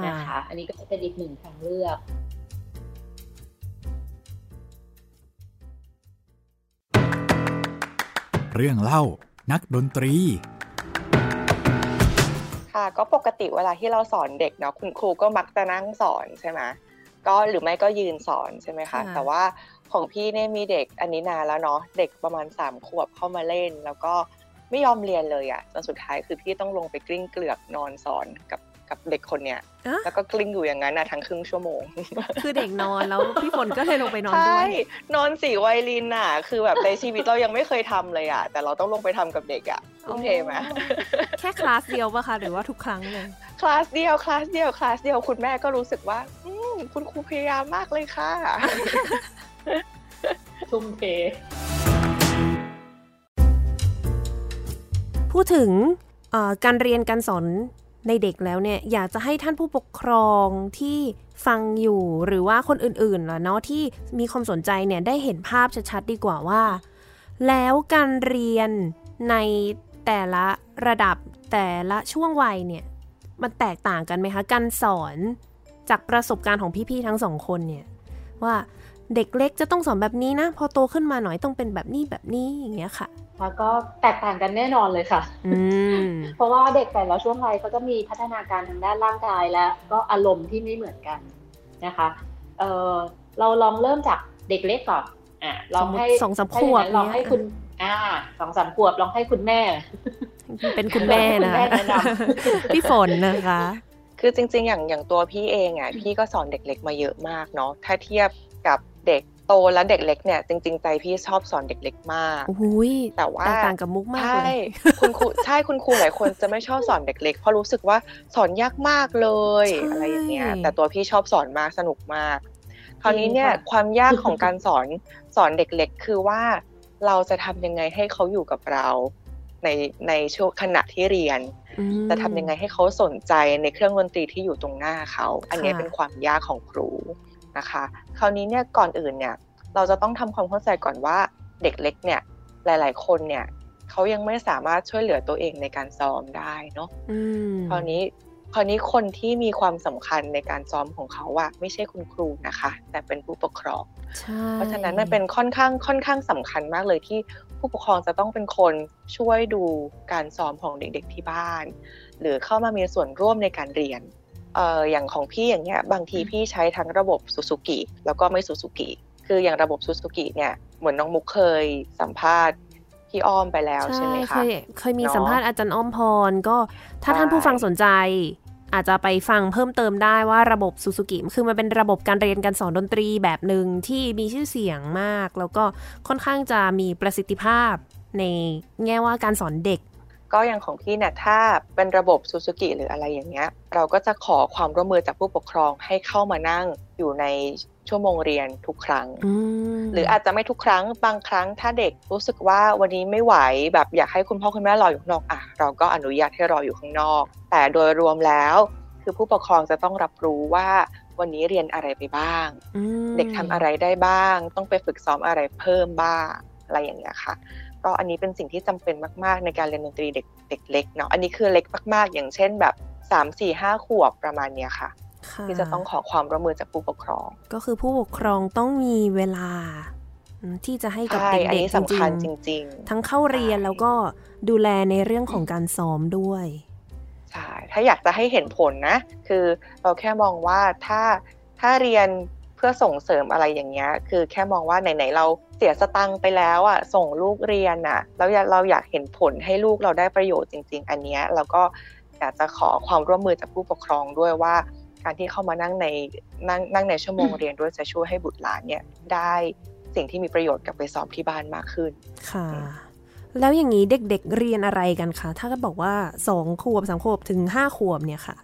นะคะ อันนี้ก็จะเป็นอีกหนึ่งทางเลือกเรื่องเล่านักดนตรี ค่ะ ก็ปกติเวลาที่เราสอนเด็กเนาะคุณครูก็มักจะนั่งสอนใช่ไหมก็หรือไม่ก็ยืนสอนใช่ไหมคะ แต่ว่าของพี่เนี่ยมีเด็กอันนี้นานแล้วเนาะเด็กประมาณสามขวบเข้ามาเล่น แล้วก็ไม่ยอมเรียนเลยอะ่ะจนสุดท้ายคือพี่ต้องลงไปกลิ้งเกลือกนอนสอนกับั บเด็กคนเนี้ยแล้วก็กลิ้งอยู่อย่างนั้นนะทั้งครึ่งชั่วโมง คือเด็กนอนแล้วพี่ฝนก็เลยลงไปนอนด้วยใช่นอนสีไวโอลินอะ คือแบบในชีวิตเรายังไม่เคยทำเลยอะ แต่เราต้องลงไปทำกับเด็กอะทุ่มเทไหมแค่คลาสเดียวปะคะหรือว่าทุกครั้งเลยคลาสเดียวคลาสเดียวคลาสเดียวคุณแม่ก็รู้สึกว่าอืคุณครูพยายามมากเลยค่ะทุ่มเทพูดถึงการเรียนการสอน ในเด็กแล้วเนี่ยอยากจะให้ท่านผู้ปกครองที่ฟังอยู่หรือว่าคนอื่นๆล่ะเนาะที่มีความสนใจเนี่ยได้เห็นภาพชัดๆดีกว่าว่า แล้วการเรียนในแต่ละระดับแต่ละช่วงวัยเนี่ยมันแตกต่างกันไหมคะ การสอนจากประสบการณ์ของพี่ๆทั้งสองคนเนี่ยว่าเด็กเล็กจะต้องสอนแบบนี้นะ พอโตขึ้นมาหน่อยต้องเป็นแบบนี้แบบนี้อย่างเงี้ยค่ะ แล้วก็แตกต่างกันแน่นอนเลยค่ะเพราะว่าเด็กแต่ละช่วงวัยเขาจะมีพัฒนาการทางด้านร่างกายและก็อารมณ์ที่ไม่เหมือนกันนะคะเออเราลองเริ่มจากเด็กเล็กก่อนอะลองให้สองสามขวบลองให้คุณอ่าสองสามขวบลองให้คุณแม่ เป็นคุณแม่นะพี่ฝนนะคะคือจริงๆ อย่างอย่างตัวพี่เองอะพี่ก็สอนเด็กเล็กมาเยอะมากเนาะถ้าเทียบกับเด็ก โตแล้วเด็กเล็กเนี่ยจริง ๆ ใจพี่ชอบสอนเด็กเล็กมากแต่ว่าต่างกับมุกมากใช่คุณครูใช่คุณครูหลายคนจะไม่ชอบสอนเด็กเล็กเพราะรู้สึกว่าสอนยากมากเลยอะไรอย่างเงี้ยแต่ตัวพี่ชอบสอนมากสนุกมาก คราวนี้เนี่ยความยากของการสอนสอนเด็กเล็กคือว่าเราจะทำยังไงให้เขาอยู่กับเรา ในในช่วงขณะที่เรียน จะทำยังไงให้เขาสนใจในเครื่องดนตรีที่อยู่ตรงหน้าเขา อันนี้เป็นความยากของครู นะคะ คราวนี้เนี่ยก่อนอื่นเนี่ยเราจะต้องทำความเข้าใจก่อนว่าเด็กเล็กเนี่ยหลาย ๆ คนเนี่ยเขายังไม่สามารถช่วยเหลือตัวเองในการซ้อมได้เนาะคราวนี้คราวนี้คนที่มีความสำคัญในการซ้อมของเขาอะไม่ใช่คุณครูนะคะ แต่เป็นผู้ปกครอง เพราะฉะนั้นมันเป็นค่อนข้างค่อนข้างสำคัญมากเลยที่ผู้ปกครองจะต้องเป็นคนช่วยดูการซ้อมของเด็กๆที่บ้าน หรือเข้ามามีส่วนร่วมในการเรียน เอ่ออย่างของพี่อย่างเงี้ยบางทีพี่ใช้ทั้งระบบซูซูกิแล้วก็ไม่ซูซูกิคืออย่างระบบซูซูกิเนี่ยเหมือนน้องมุกเคยสัมภาษณ์พี่อ้อมไปแล้วใช่ไหมคะเคยเคยมีสัมภาษณ์อาจารย์อ้อมพรก็ถ้าท่านผู้ฟังสนใจ อาจจะไปฟังเพิ่มเติมได้ว่าระบบซูซูกิคือมันเป็นระบบการเรียนการสอนดนตรีแบบหนึ่งที่มีชื่อเสียงมาก แล้วก็ค่อนข้างจะมีประสิทธิภาพในแง่ว่าการสอนเด็ก ก็อย่างของพี่เนี่ยถ้าเป็นระบบซูซูกิหรืออะไรอย่างเงี้ย เราก็จะขอความร่วมมือจากผู้ปกครองให้เข้ามานั่งอยู่ในชั่วโมงเรียนทุกครั้ง หรืออาจจะไม่ทุกครั้งบางครั้งถ้าเด็กรู้สึกว่าวันนี้ไม่ไหวแบบอยากให้คุณพ่อคุณแม่รออยู่ข้างนอกอะเราก็อนุญาตให้รออยู่ข้างนอก แต่โดยรวมแล้ว คือผู้ปกครองจะต้องรับรู้ว่าวันนี้เรียนอะไรไปบ้าง เด็กทำอะไรได้บ้าง ต้องไปฝึกซ้อมอะไรเพิ่มบ้างอะไรอย่างเงี้ยค่ะ ก็อันนี้เป็นสิ่งที่จำเป็นมาก ๆ ในการเรียนดนตรีเด็กเด็กเล็กเนาะอันนี้คือเล็กมาก ๆ อย่างเช่นแบบ3 4 5ขวบประมาณเนี้ยค่ะ ที่จะต้องขอความร่วมมือจากผู้ปกครอง ก็คือผู้ปกครองต้องมีเวลาที่จะให้กับใช่เด็อันกนี้ๆจสำคัญจริงริงๆทั้งเข้าเรียนใช่แล้วก็ดูแลในเรื่องของการซ้อมด้วยๆใช่ถ้าอยากจะให้เห็นผลนะ คือเราแค่มองว่าถ้าถ้าเรียนเพื่อส่งเสริมอะไรอย่างเงี้ย คือแค่มองว่าไหนๆเราเสียสตังค์ไปแล้วอะส่งลูกเรียนอะแล้วเราอยากเห็นผลให้ลูกเราได้ประโยชน์จริง ๆ อันเนี้ยเราก็อยากจะขอความร่วมมือจากผู้ปกครองด้วยว่า การที่เข้ามานั่งในนั่งนั่งในชั่วโมงเรียนด้วยจะช่วยให้บุตรหลานเนี่ยได้สิ่งที่มีประโยชน์กลับไปสอบที่บ้านมากขึ้นค่ะ แล้วอย่างนี้เด็กๆเรียนอะไรกันคะถ้าก็บอกว่าสองขวบสามขวบถึงห้าขวบเนี่ยค่ะ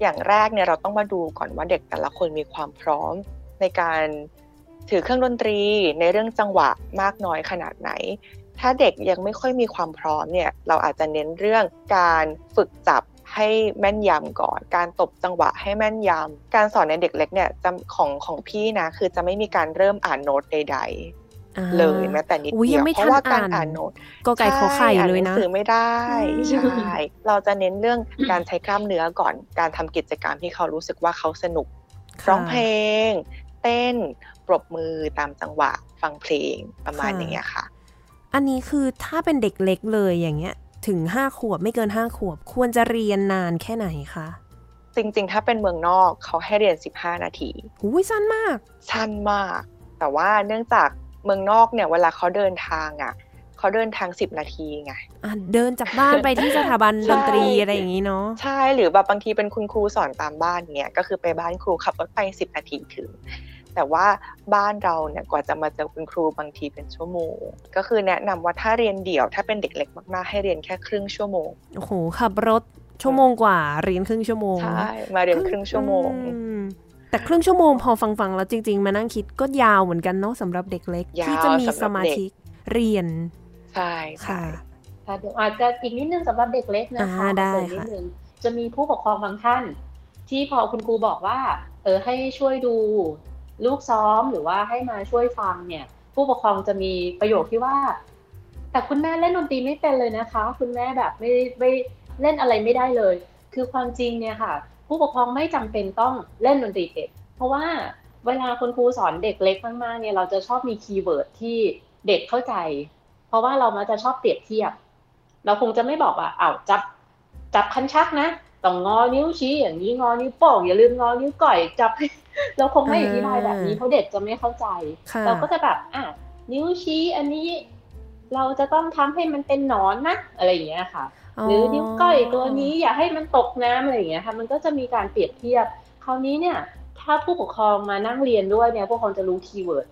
อย่างแรกเนี่ยเราต้องมาดูก่อนว่าเด็กแต่ละคนมีความพร้อมในการ ถือเครื่องดนตรีในเรื่องจังหวะมากน้อยขนาดไหน ถ้าเด็กยังไม่ค่อยมีความพร้อมเนี่ย เราอาจจะเน้นเรื่องการฝึกจับให้แม่นยำก่อน การตบจังหวะให้แม่นยำ การสอนในเด็กเล็กเนี่ยจะของของพี่นะ คือจะไม่มีการเริ่มอ่านโน้ตใดอ่าๆเลยแม้แต่นิดอุ๊ยเดียัยวงไม่เพราะว่าทันการอ่านอ่านโน้ตก็ไก่ขอไข่ใช่เลยอ่านหนะงสือไม่ได้อืมใช่เราจะเน้นเรื่องการใช้กล้ามเนื้อก่อน การทำกิจกรรมที่เขารู้สึกว่าเขาสนุกร้องเพลง เต้น ปรบมือตามจังหวะฟังเพลงประมาณอย่างเงี้ยค่ะ อันนี้คือถ้าเป็นเด็กเล็กเลยอย่างเงี้ย ถึงห้าขวบไม่เกินห้าขวบ ควรจะเรียนนานแค่ไหนคะจริงๆ ถ้าเป็นเมืองนอกเขาให้เรียน 15 นาทีหูยสั้นมาก สั้นมาก แต่ว่าเนื่องจากเมืองนอกเนี่ยเวลาเขาเดินทางอะเขาเดินทาง 10 นาทีไงอะเดินจากบ้านไปที่สถาบันใช่ดนตรีอะไรอย่างนี้เนาะ ใช่ หรือแบบบางทีเป็นคุณครูสอนตามบ้านเนี่ยก็คือไปบ้านครูขับรถไป 10 นาทีถึง แต่ว่าบ้านเราเนี่ยกว่าจะมาเจอคุณครูบางทีเป็นชั่วโมง ก็คือแนะนำว่าถ้าเรียนเดี่ยว ถ้าเป็นเด็กเล็กมากๆ ให้เรียนแค่ครึ่งชั่วโมงโอ้โหขับรถชั่วโมงกว่าเรียนครึ่งชั่วโมงใช่มาเรียนครึ่งชั่วโมงอืมแต่ครึ่งชั่วโมงพอฟังๆแล้วจริง ๆ มานั่งคิดก็ยาวเหมือนกันเนาะสำหรับเด็กเล็กยาวที่จะมีสำหรับสมาเด็กธิเรียนใช่ใช่ค่ะค่ะเดี๋ยวอาจจะอีกนิดนึงสำหรับเด็กเล็กนะคะอ่าได้เสริมนิดค่ะนึงจะมีผู้ปกครองบางท่าน ที่พอคุณครูบอกว่า เออให้ช่วยดู ลูกซ้อมหรือว่าให้มาช่วยฟังเนี่ย ผู้ปกครองจะมีประโยคที่ว่า แต่คุณแม่เล่นดนตรีไม่เป็นเลยนะคะ คุณแม่แบบไม่ไม่เล่นอะไรไม่ได้เลย คือความจริงเนี่ยค่ะ ผู้ปกครองไม่จำเป็นต้องเล่นดนตรีเป็นเพราะว่าเวลาคุณครูสอนเด็กเล็กมากๆเนี่ยเราจะชอบมี keyword ที่เด็กเข้าใจ เพราะว่าเรามักจะชอบเปรียบเทียบ เราคงจะไม่บอกว่าอ้าวจับจับคันชักนะ ต้องงอนิ้วชี้อย่างนี้งอนิ้วโป้งอย่าลืมงอนิ้วก้อยจับเราคงไม่อธิบายแบบนี้เพราะเด็กจะไม่เข้าใจค่ะเราก็จะแบบอะนิ้วชี้อันนี้ เราจะต้องทำให้มันเป็นหนอนนะอะไรอย่างเงี้ยค่ะ หรือนิ้วก้อยตัวนี้อย่าให้มันตกน้ำอะไรอย่างเงี้ยค่ะ มันก็จะมีการเปรียบเทียบ คราวนี้เนี่ย ถ้าผู้ปกครองมานั่งเรียนด้วยเนี่ยผู้ปกครองจะรู้ keyword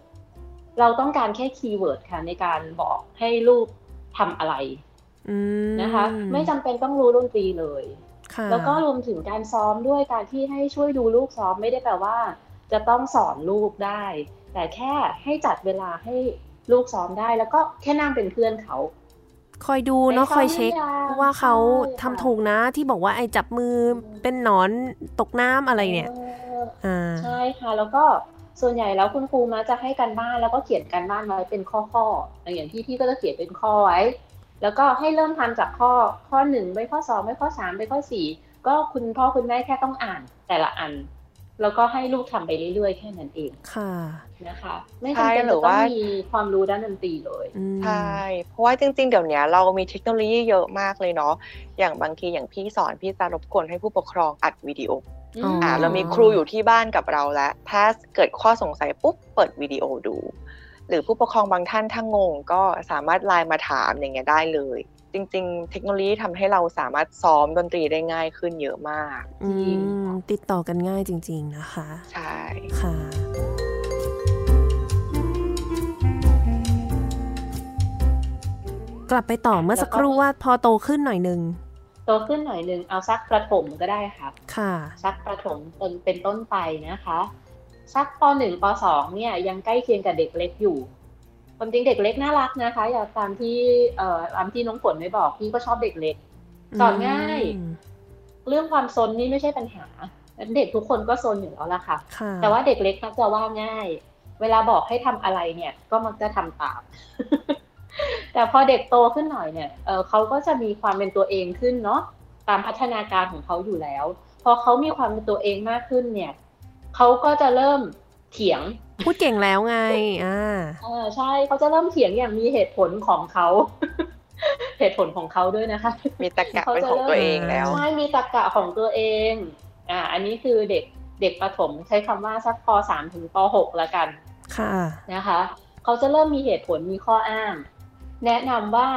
เราต้องการแค่ keyword ค่ะในการบอกให้ลูกทำอะไรอืมนะคะ ไม่จำเป็นต้องรู้ดนตรีเลยค่ะ แล้วก็รวมถึงการซ้อมด้วยการที่ให้ช่วยดูลูกซ้อมไม่ได้แปลว่า จะต้องสอนลูกได้ แต่แค่ให้จัดเวลาให้ลูกซ้อมได้ แล้วก็แค่นั่งเป็นเพื่อนเขาคอยดูเนาะไปซ้อมคอยเช็คหรือยังว่าเขาใช่ทำค่ะถูกนะที่บอกว่าไอ้จับมือเป็นหนอนตกน้ำอะไรเนี่ยอออ่าใช่ค่ะ แล้วก็ส่วนใหญ่แล้วคุณครูมักจะให้การบ้านแล้วก็เขียนการบ้านไว้เป็นข้อๆอย่างที่พี่ก็จะเขียนเป็นข้อไว้ แล้วก็ให้เริ่มทำจากข้อข้อหนึ่งไปข้อสองไปข้อสามไปข้อสี่ก็คุณพ่อคุณแม่แค่ต้องอ่านแต่ละอัน แล้วก็ให้ลูกทำไปเรื่อยๆ แค่นั้นเองค่ะนะคะ ไม่ใช่จำเป็นหรืจะอต้อว่างมีความรู้ด้านดนตรีเลยอืมใช่เพราะว่าจริง ๆ เดี๋ยวนี้เรามีเทคโนโลยีเยอะมากเลยเนาะอย่างบางทีอย่างพี่สอนพี่จะรบกวนให้ผู้ปกครองอัดวิดีโออ๋ออ่อ่าเรามีครูอยู่ที่บ้านกับเราแล้ว ถ้าเกิดข้อสงสัยปุ๊บเปิดวิดีโอดู หรือผู้ปกครองบางท่านถ้างงก็สามารถไลน์มาถามอย่างเงี้ยได้เลย จริง ๆ เทคโนโลยีทำให้เราสามารถซ้อมดนตรีได้ง่ายขึ้นเยอะมากอืมติดต่อกันง่ายจริง ๆ นะคะ ใช่ค่ะกลับไปต่อเมื่อสักครู่ว่าพอโตขึ้นหน่อยหนึ่งโตขึ้นหน่อยหนึ่งเอาสักประถมก็ได้ค่ะ ค่ะสักประถมเป็นเป็นต้นไปนะคะ สักปหนึ่งปสองเนี่ยยังใกล้เคียงกับเด็กเล็กอยู่ความจริงเด็กเล็กน่ารักนะคะ อย่าตามที่เอ่อตามที่น้องฝนไม่บอกพี่ก็ชอบเด็กเล็กสอนง่ายอืมเรื่องความซนนี่ไม่ใช่ปัญหา เด็กทุกคนก็ซนอยู่แล้วล่ะค่ะค่ะแต่ว่าเด็กเล็กมักจะว่าง่าย เวลาบอกให้ทำอะไรเนี่ย ก็มักจะทำตามแต่พอเด็กโตขึ้นหน่อยเนี่ยเออเขาก็จะมีความเป็นตัวเองขึ้นเนาะตามพัฒนาการของเขาอยู่แล้ว พอเขามีความเป็นตัวเองมากขึ้นเนี่ย เขาก็จะเริ่มเถียง พูดเก่งแล้วไง อ่าเออใช่เขาจะเริ่มเถียงอย่างมีเหตุผลของเขาเหตุผลของเขาด้วยนะคะ มีตะกะเป็นของตัวเองแล้วใช่มีตรรกะของตัวเอง อ่า อันนี้คือเด็กเด็กประถมใช้คำว่าสักปสามถึงปหกละกัน ค่ะนะคะเขาจะเริ่มมีเหตุผลมีข้ออ้าง แนะนำว่า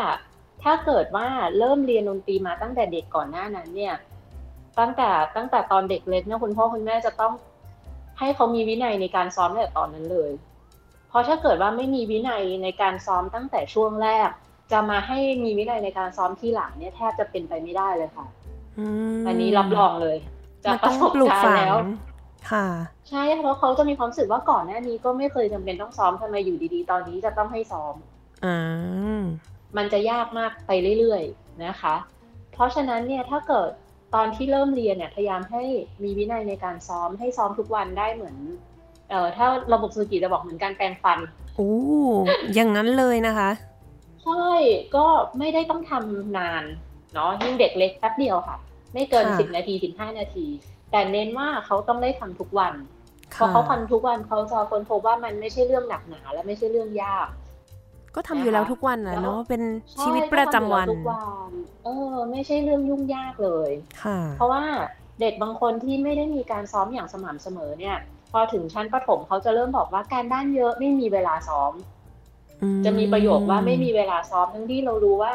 ถ้าเกิดว่าเริ่มเรียนดนตรีมาตั้งแต่เด็กก่อนหน้านั้นเนี่ย ตั้งแต่ตั้งแต่ตอนเด็กเล็กเนี่ยคุณพ่อคุณแม่จะต้อง ให้เขามีวินัยในการซ้อมตั้งแต่ตอนนั้นเลย เพราะถ้าเกิดว่าไม่มีวินัยในการซ้อมตั้งแต่ช่วงแรก จะมาให้มีวินัยในการซ้อมที่หลังเนี่ยแทบจะเป็นไปไม่ได้เลยค่ะอืมอันนี้รับรองเลยจามักนปต้อระงสบปลูกการฝัณ์งแล้ว ค่ะ ใช่เพราะเขาจะมีความรู้สึกว่าก่อนหน้านี้ก็ไม่เคยจำเป็นต้องซ้อมทำไมอยู่ดีๆ ตอนนี้จะต้องให้ซ้อมอ่ามันจะยากมากไปเรื่อยๆนะคะ เพราะฉะนั้นเนี่ยถ้าเกิด ตอนที่เริ่มเรียนเนี่ยพยายามให้มีวินัยในการซ้อมให้ซ้อมทุกวันได้เหมือนเอ่อถ้าระบบสุกิจะบอกเหมือนการแปรงฟันโอ้อย่างนั้นเลยนะคะใช่ก็ไม่ได้ต้องทำนานเนาะยิ่งเด็กเล็กแป๊บเดียวค่ะ ไม่เกินค่ะสิบนาทีถึงห้านาที แต่เน้นว่าเขาต้องได้ทำทุกวันพอค่ะเขาทำทุกวันเขาจะค้นพบว่ามันไม่ใช่เรื่องหนักหนาและไม่ใช่เรื่องยาก ก็ทำอยู่แล้วทุกวันนะแล้วเนาะเป็นใช่ชีวิตประจำวันก็ทำอยู่แล้ทุกวันเออ ไม่ใช่เรื่องยุ่งยากเลยค่ะ เพราะว่าเด็กบางคนที่ไม่ได้มีการซ้อมอย่างสม่ำเสมอเนี่ย พอถึงชั้นประถมเขาจะเริ่มบอกว่าการบ้านเยอะไม่มีเวลาซ้อม จะมีประโยคว่าไม่มีเวลาซ้อมทั้งที่เรารู้ว่า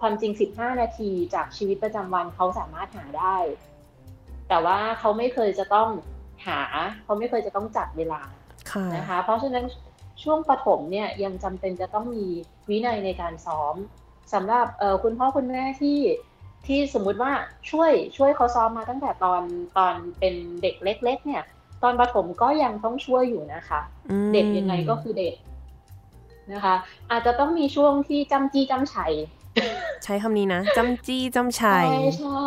ความจริง 15 นาทีจากชีวิตประจำวันเขาสามารถหาได้ แต่ว่าเขาไม่เคยจะต้องหา เขาไม่เคยจะต้องจัดเวลาค่ะนะคะ เพราะฉะนั้น ช่วงประถมเนี่ยยังจำเป็นจะต้องมีวินัยในการซ้อมสำหรับเอ่อคุณพ่อคุณแม่ที่ที่สมมุติว่าช่วยช่วยเขาซ้อมมาตั้งแต่ตอนตอนเป็นเด็กเล็ก ๆ เนี่ย ตอนประถมก็ยังต้องช่วยอยู่นะคะอืมเด็กยังไงก็คือเด็กนะคะ อาจจะต้องมีช่วงที่จำจี้จำชัยใช้คำนี้นะจำจี้จำชัใช่ยใช่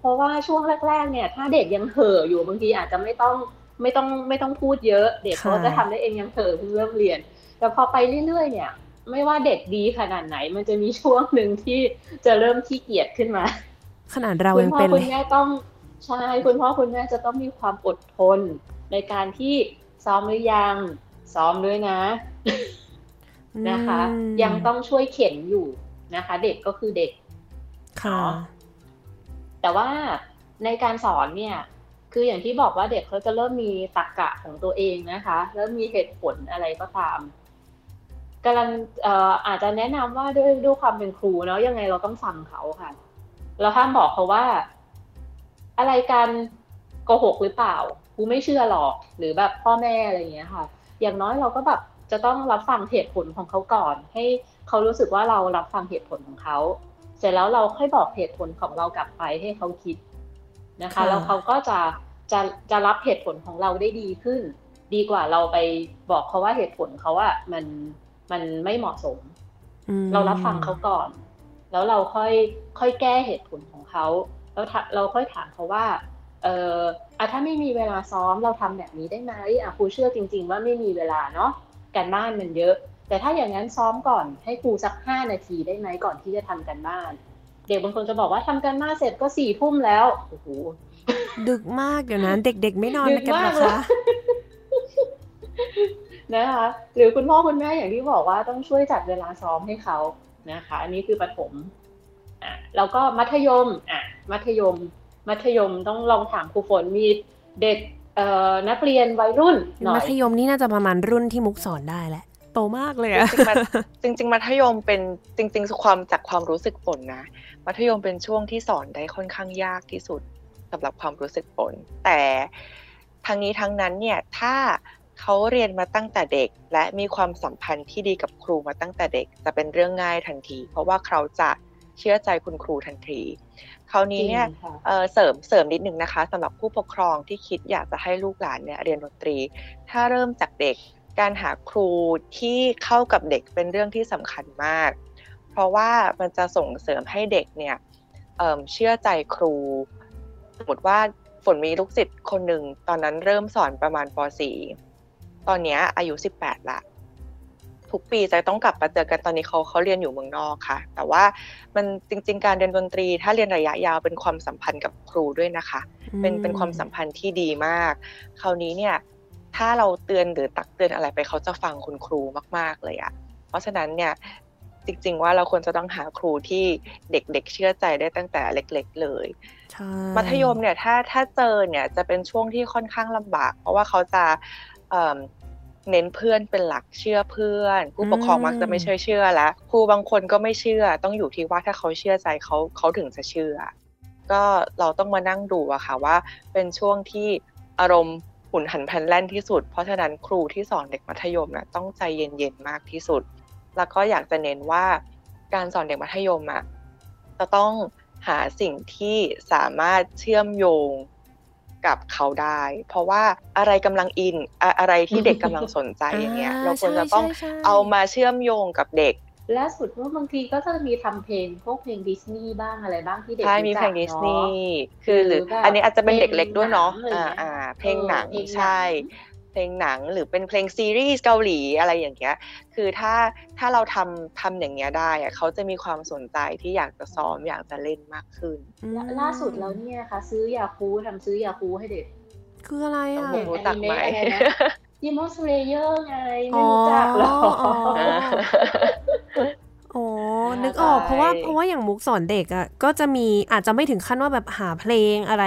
เพราะว่าช่วงแรก ๆ เนี่ย ถ้าเด็กยังเห่ออยู่บางทีอาจจะไม่ต้อง ไม่ต้องไม่ต้องพูดเยอะ เด็กเขาค่ะจะทำได้เองยังเห่อเพิ่งเริ่มเรียน แต่พอไปเรื่อยๆเนี่ย ไม่ว่าเด็กดีขนาดไหน มันจะมีช่วงหนึ่งที่จะเริ่มขี้เกียจขึ้นมา ขนาดเราคุยัณงพ่อเป็นคุเลณยแม่ต้องใช่คุณพ่อคุณแม่จะต้องมีความอดทน ในการที่ซ้อมหรือยังซ้อมด้วยนะนะคะอืมยังต้องช่วยเข็นอยู่นะคะ เด็กก็คือเด็กค่ะเนาะแต่ว่าในการสอนเนี่ย คืออย่างที่บอกว่าเด็กเขาจะเริ่มมีตรรกะของตัวเองนะคะเริ่มมีเหตุผลอะไรก็ตามกำลังออาจจะแนะนำว่าด้วยด้วยความเป็นครูเนาะยังไงเราต้องฟังเขาค่ะ เราห้ามบอกเขาว่า อะไรกันโกหกหรือเปล่ากูไม่เชื่อหรอกหรือแบบพ่อแม่อะไรอย่างเงี้ยค่ะ อย่างน้อยเราก็แบบจะต้องรับฟังเหตุผลของเขาก่อน ให้เขารู้สึกว่าเรารับฟังเหตุผลของเขา เสร็จแล้วเราค่อยบอกเหตุผลของเรากลับไปให้เขาคิด นะคะค่ะแล้วเขาก็จะจะจะรับเหตุผลของเราได้ดีขึ้น ดีกว่าเราไปบอกเขาว่าเหตุผลเขาอะมันมันไม่เหมาะสมอืมเรารับฟังเขาก่อน แล้วเราค่อยค่อยแก้เหตุผลของเขาแล้วถ้าเราค่อยถามเขาว่าเอออะถ้าไม่มีเวลาซ้อมเราทำแบบนี้ได้ไหมอะครูเชื่อจริง ๆ ว่าไม่มีเวลาเนาะการบ้านมันเยอะ แต่ถ้าอย่างนั้นซ้อมก่อนให้ครูสักห้านาทีได้ไหมก่อนที่จะทำการบ้าน เด็กบางคนจะบอกว่าทำการบ้านเสร็จก็สี่ทุ่มแล้วโอ้โหดึกมากเดี๋ยวนะเด็กๆไม่นอนดึกกันเหรมาอกเลยคะนะคะหรือคุณพ่อคุณแม่อย่างที่บอกว่าต้องช่วยจัดเวลาซ้อมให้เขานะคะ อันนี้คือประถมอะแล้วก็มัธยมอะมัธยม มัธยมต้องลองถามครูฝนมีเด็กเอ่อนักเรียนวัยรุ่นหน่อมัยธยมนี่น่าจะประมาณรุ่นที่มุกสอนได้แหละ โตมากเลยจอะริงๆมันจริงๆมัธยมเป็นจริง ๆ ความจากความรู้สึกฝนนะ มัธยมเป็นช่วงที่สอนได้ค่อนข้างยากที่สุดสำหรับความรู้สึกฝนแต่ทั้งนี้ทั้งนั้นเนี่ยถ้าเขาเรียนมาตั้งแต่เด็ก และมีความสัมพันธ์ที่ดีกับครูมาตั้งแต่เด็ก จะเป็นเรื่องง่ายทันที เพราะว่าเขาจะเชื่อใจคุณครูทันทีคราวนี้เนี่ยจริงค่ะเอ่อเสริมเสริมนิดนึงนะคะสำหรับผู้ปกครองที่คิดอยากจะให้ลูกหลานเนี่ยเรียนดนตรี ถ้าเริ่มจากเด็ก การหาครูที่เข้ากับเด็กเป็นเรื่องที่สำคัญมาก เพราะว่ามันจะส่งเสริมให้เด็กเนี่ยเเชื่อใจครู สมมติว่าฝนมีลูกศิษย์คนหนึ่งตอนนั้นเริ่มสอนประมาณป .4 ตอนนี้อายุ 18 ละ ทุกปีจะต้องกลับมาเจอกันตอนนี้เขาเขาเรียนอยู่เมืองนอกค่ะ แต่ว่ามันจริง ๆ การเรียนดนตรี ถ้าเรียนระยะยาวเป็นความสัมพันธ์กับครูด้วยนะคะ เป็นเป็นความสัมพันธ์ที่ดีมาก คราวนี้เนี่ย ถ้าเราเตือนหรือตักเตือนอะไรไปเขาจะฟังคุณครูมาก ๆเลยอะเพราะฉะนั้นเนี่ยจริง ๆ ว่าเราควรจะต้องหาครูที่เด็กๆเชื่อใจได้ตั้งแต่เล็ก ๆ เลยใช่มัธยมเนี่ยถ้าถ้าเจอเนี่ยจะเป็นช่วงที่ค่อนข้างลำบาก เพราะว่าเขาจะเอิ่มเน้นเพื่อนเป็นหลักเชื่อเพื่อน ผู้ปกครองมักจะไม่เชื่อเชื่อแล้วครูบางคนก็ไม่เชื่อ ต้องอยู่ที่ว่าถ้าเขาเชื่อใจเขาเขาถึงจะเชื่อ ก็เราต้องมานั่งดูอะค่ะว่าเป็นช่วงที่อารมณ์ หุ่นหันแพนแล่นที่สุด เพราะฉะนั้นครูที่สอนเด็กมัธยมนะต้องใจเย็นๆมากที่สุด แล้วก็อยากจะเน้นว่าการสอนเด็กมัธยมอะจะต้องหาสิ่งที่สามารถเชื่อมโยงกับเขาได้ เพราะว่าอะไรกำลังอินอะอะไรที่เด็กกำลังสนใจอย่างเงี้ย เราควรจะต้องใช่ใช่ใช่เอามาเชื่อมโยงกับเด็ก ล่าสุดว่าบางทีก็จะมีทำเพลงพวกเพลงดิสนีย์บ้างอะไรบ้างที่เด็กใช่รู้มีจัเพลกงดิสเนาะนีย์คือหรือหรือแบบอันนี้อาจจะเป็นเด็กเล็กด้วยเนาะเพลงหนังอ่าอะไรอย่างเงี้ยอ่าเพลงหนังเออเพลงหนังใช่ เพลงหนังหรือเป็นเพลงซีรีส์เกาหลีอะไรอย่างเงี้ยคือถ้าถ้าเราทำทำอย่างเงี้ยได้อะเขาจะมีความสนใจที่อยากจะซ้อมอยากจะเล่นมากขึ้นอืมล่าสุดแล้วเนี่ยค่ะ ซื้อยาคูทำซื้อยาคูให้เด็กคืออะไรอะโอ้โหรู้จักไหม อนิเมะอะไรนะดีมอนสเลเยอร์ไงอ๋ไม่อรู้จักหรออ๋อโอ้นึกออกใช่เพราะว่าเพราะว่าอย่างมุกสอนเด็กอะก็จะมีอาจจะไม่ถึงขั้นว่าแบบหาเพลงอะไร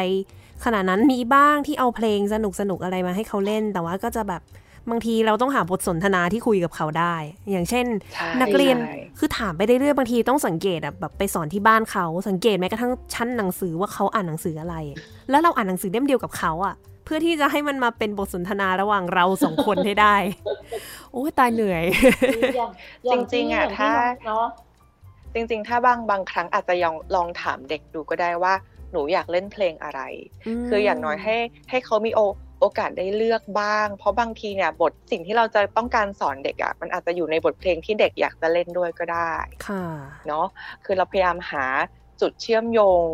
ขนาดนั้นมีบ้างที่เอาเพลงสนุกสนุกๆอะไรมาให้เขาเล่น แต่ว่าก็จะแบบบางทีเราต้องหาบทสนทนาที่คุยกับเขาได้ อย่างเช่นใช่นักเรียนใช่คือถามไปเรื่อยๆบางทีต้องสังเกตอะแบบไปสอนที่บ้านเขาสังเกตแม้กระทั่งชั้นหนังสือว่าเขาอ่านหนังสืออะไร แล้วเราอ่านหนังสือเล่มเดียวกับเขาอะ เพื่อที่จะให้มันมาเป็นบทสนทนาระหว่างเราสองคนให้ได้ โอ้ยตายเหนื่อยอย่างอย่างจริงๆอะย่ที่ถ้าเนาะจริง ๆ ถ้าบางบางครั้งอาจจะลองลองถามเด็กดูก็ได้ว่า หนูอยากเล่นเพลงอะไร คืออย่างน้อยให้ให้เขามีโอโอกาสได้เลือกบ้าง เพราะบางทีเนี่ยบทสิ่งที่เราจะต้องการสอนเด็กอะ่ะมันอาจจะอยู่ในบทเพลงที่เด็กอยากจะเล่นด้วยก็ได้ ค่ะ เนาะคือเราพยายามหาจุดเชื่อมโยง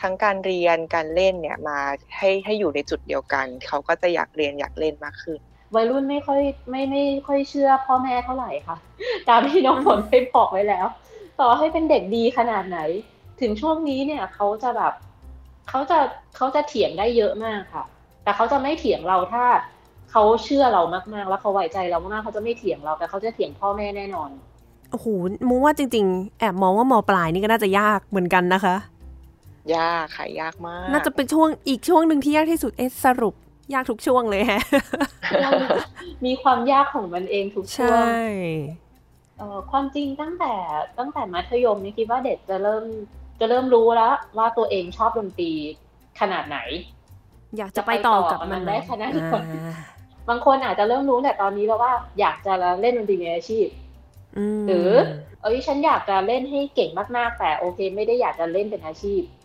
ทั้งการเรียนการเล่นเนี่ยมาให้ให้อยู่ในจุดเดียวกัน เขาก็จะอยากเรียนอยากเล่นมากขึ้นวัยรุ่นไม่ค่อยไม่ไม่ค่อยเชื่อพ่อแม่เท่าไหร่ค่ะ ตามที่น้องฝนได้บอกไว้แล้ว ต่อให้เป็นเด็กดีขนาดไหน ถึงช่วงนี้เนี่ยเขาจะแบบเขาจะเขาจะเถียงได้เยอะมากค่ะ แต่เขาจะไม่เถียงเราถ้าเขาเชื่อเรามากๆ แล้วเขาไว้ใจเรามากๆเขาจะไม่เถียงเราแต่เขาจะเถียงพ่อแม่แน่นอนโอ้โหมูว่าจริง ๆ แอบมองว่ามปลายนี่ก็น่าจะยากเหมือนกันนะคะ ยากค่ะยากมาก น่าจะเป็นช่วงอีกช่วงหนึ่งที่ยากที่สุดเอ๊ะสรุป ยากทุกช่วงเลยแฮะ มีความยากของมันเองทุกช่วใช่งเอ่อความจริงตั้งแต่ตั้งแต่มัธยมนี่คิดว่าเด็กจะเริ่มจะเริ่มรู้แล้วว่าตัวเองชอบดนตรีขนาดไหน อยากจะไปต่อกับมันจะไปต่อกับมันได้ขนาดไหนอ่าบางคนอาจจะเริ่มรู้แต่ตอนนี้แล้วว่า อยากจะเล่นดนตรีในอาชีพมหรือเอ้ยฉันอยากจะเล่นให้เก่งมากๆ แต่โอเค ไม่ได้อยากจะเล่นเป็นอาชีพค่ะ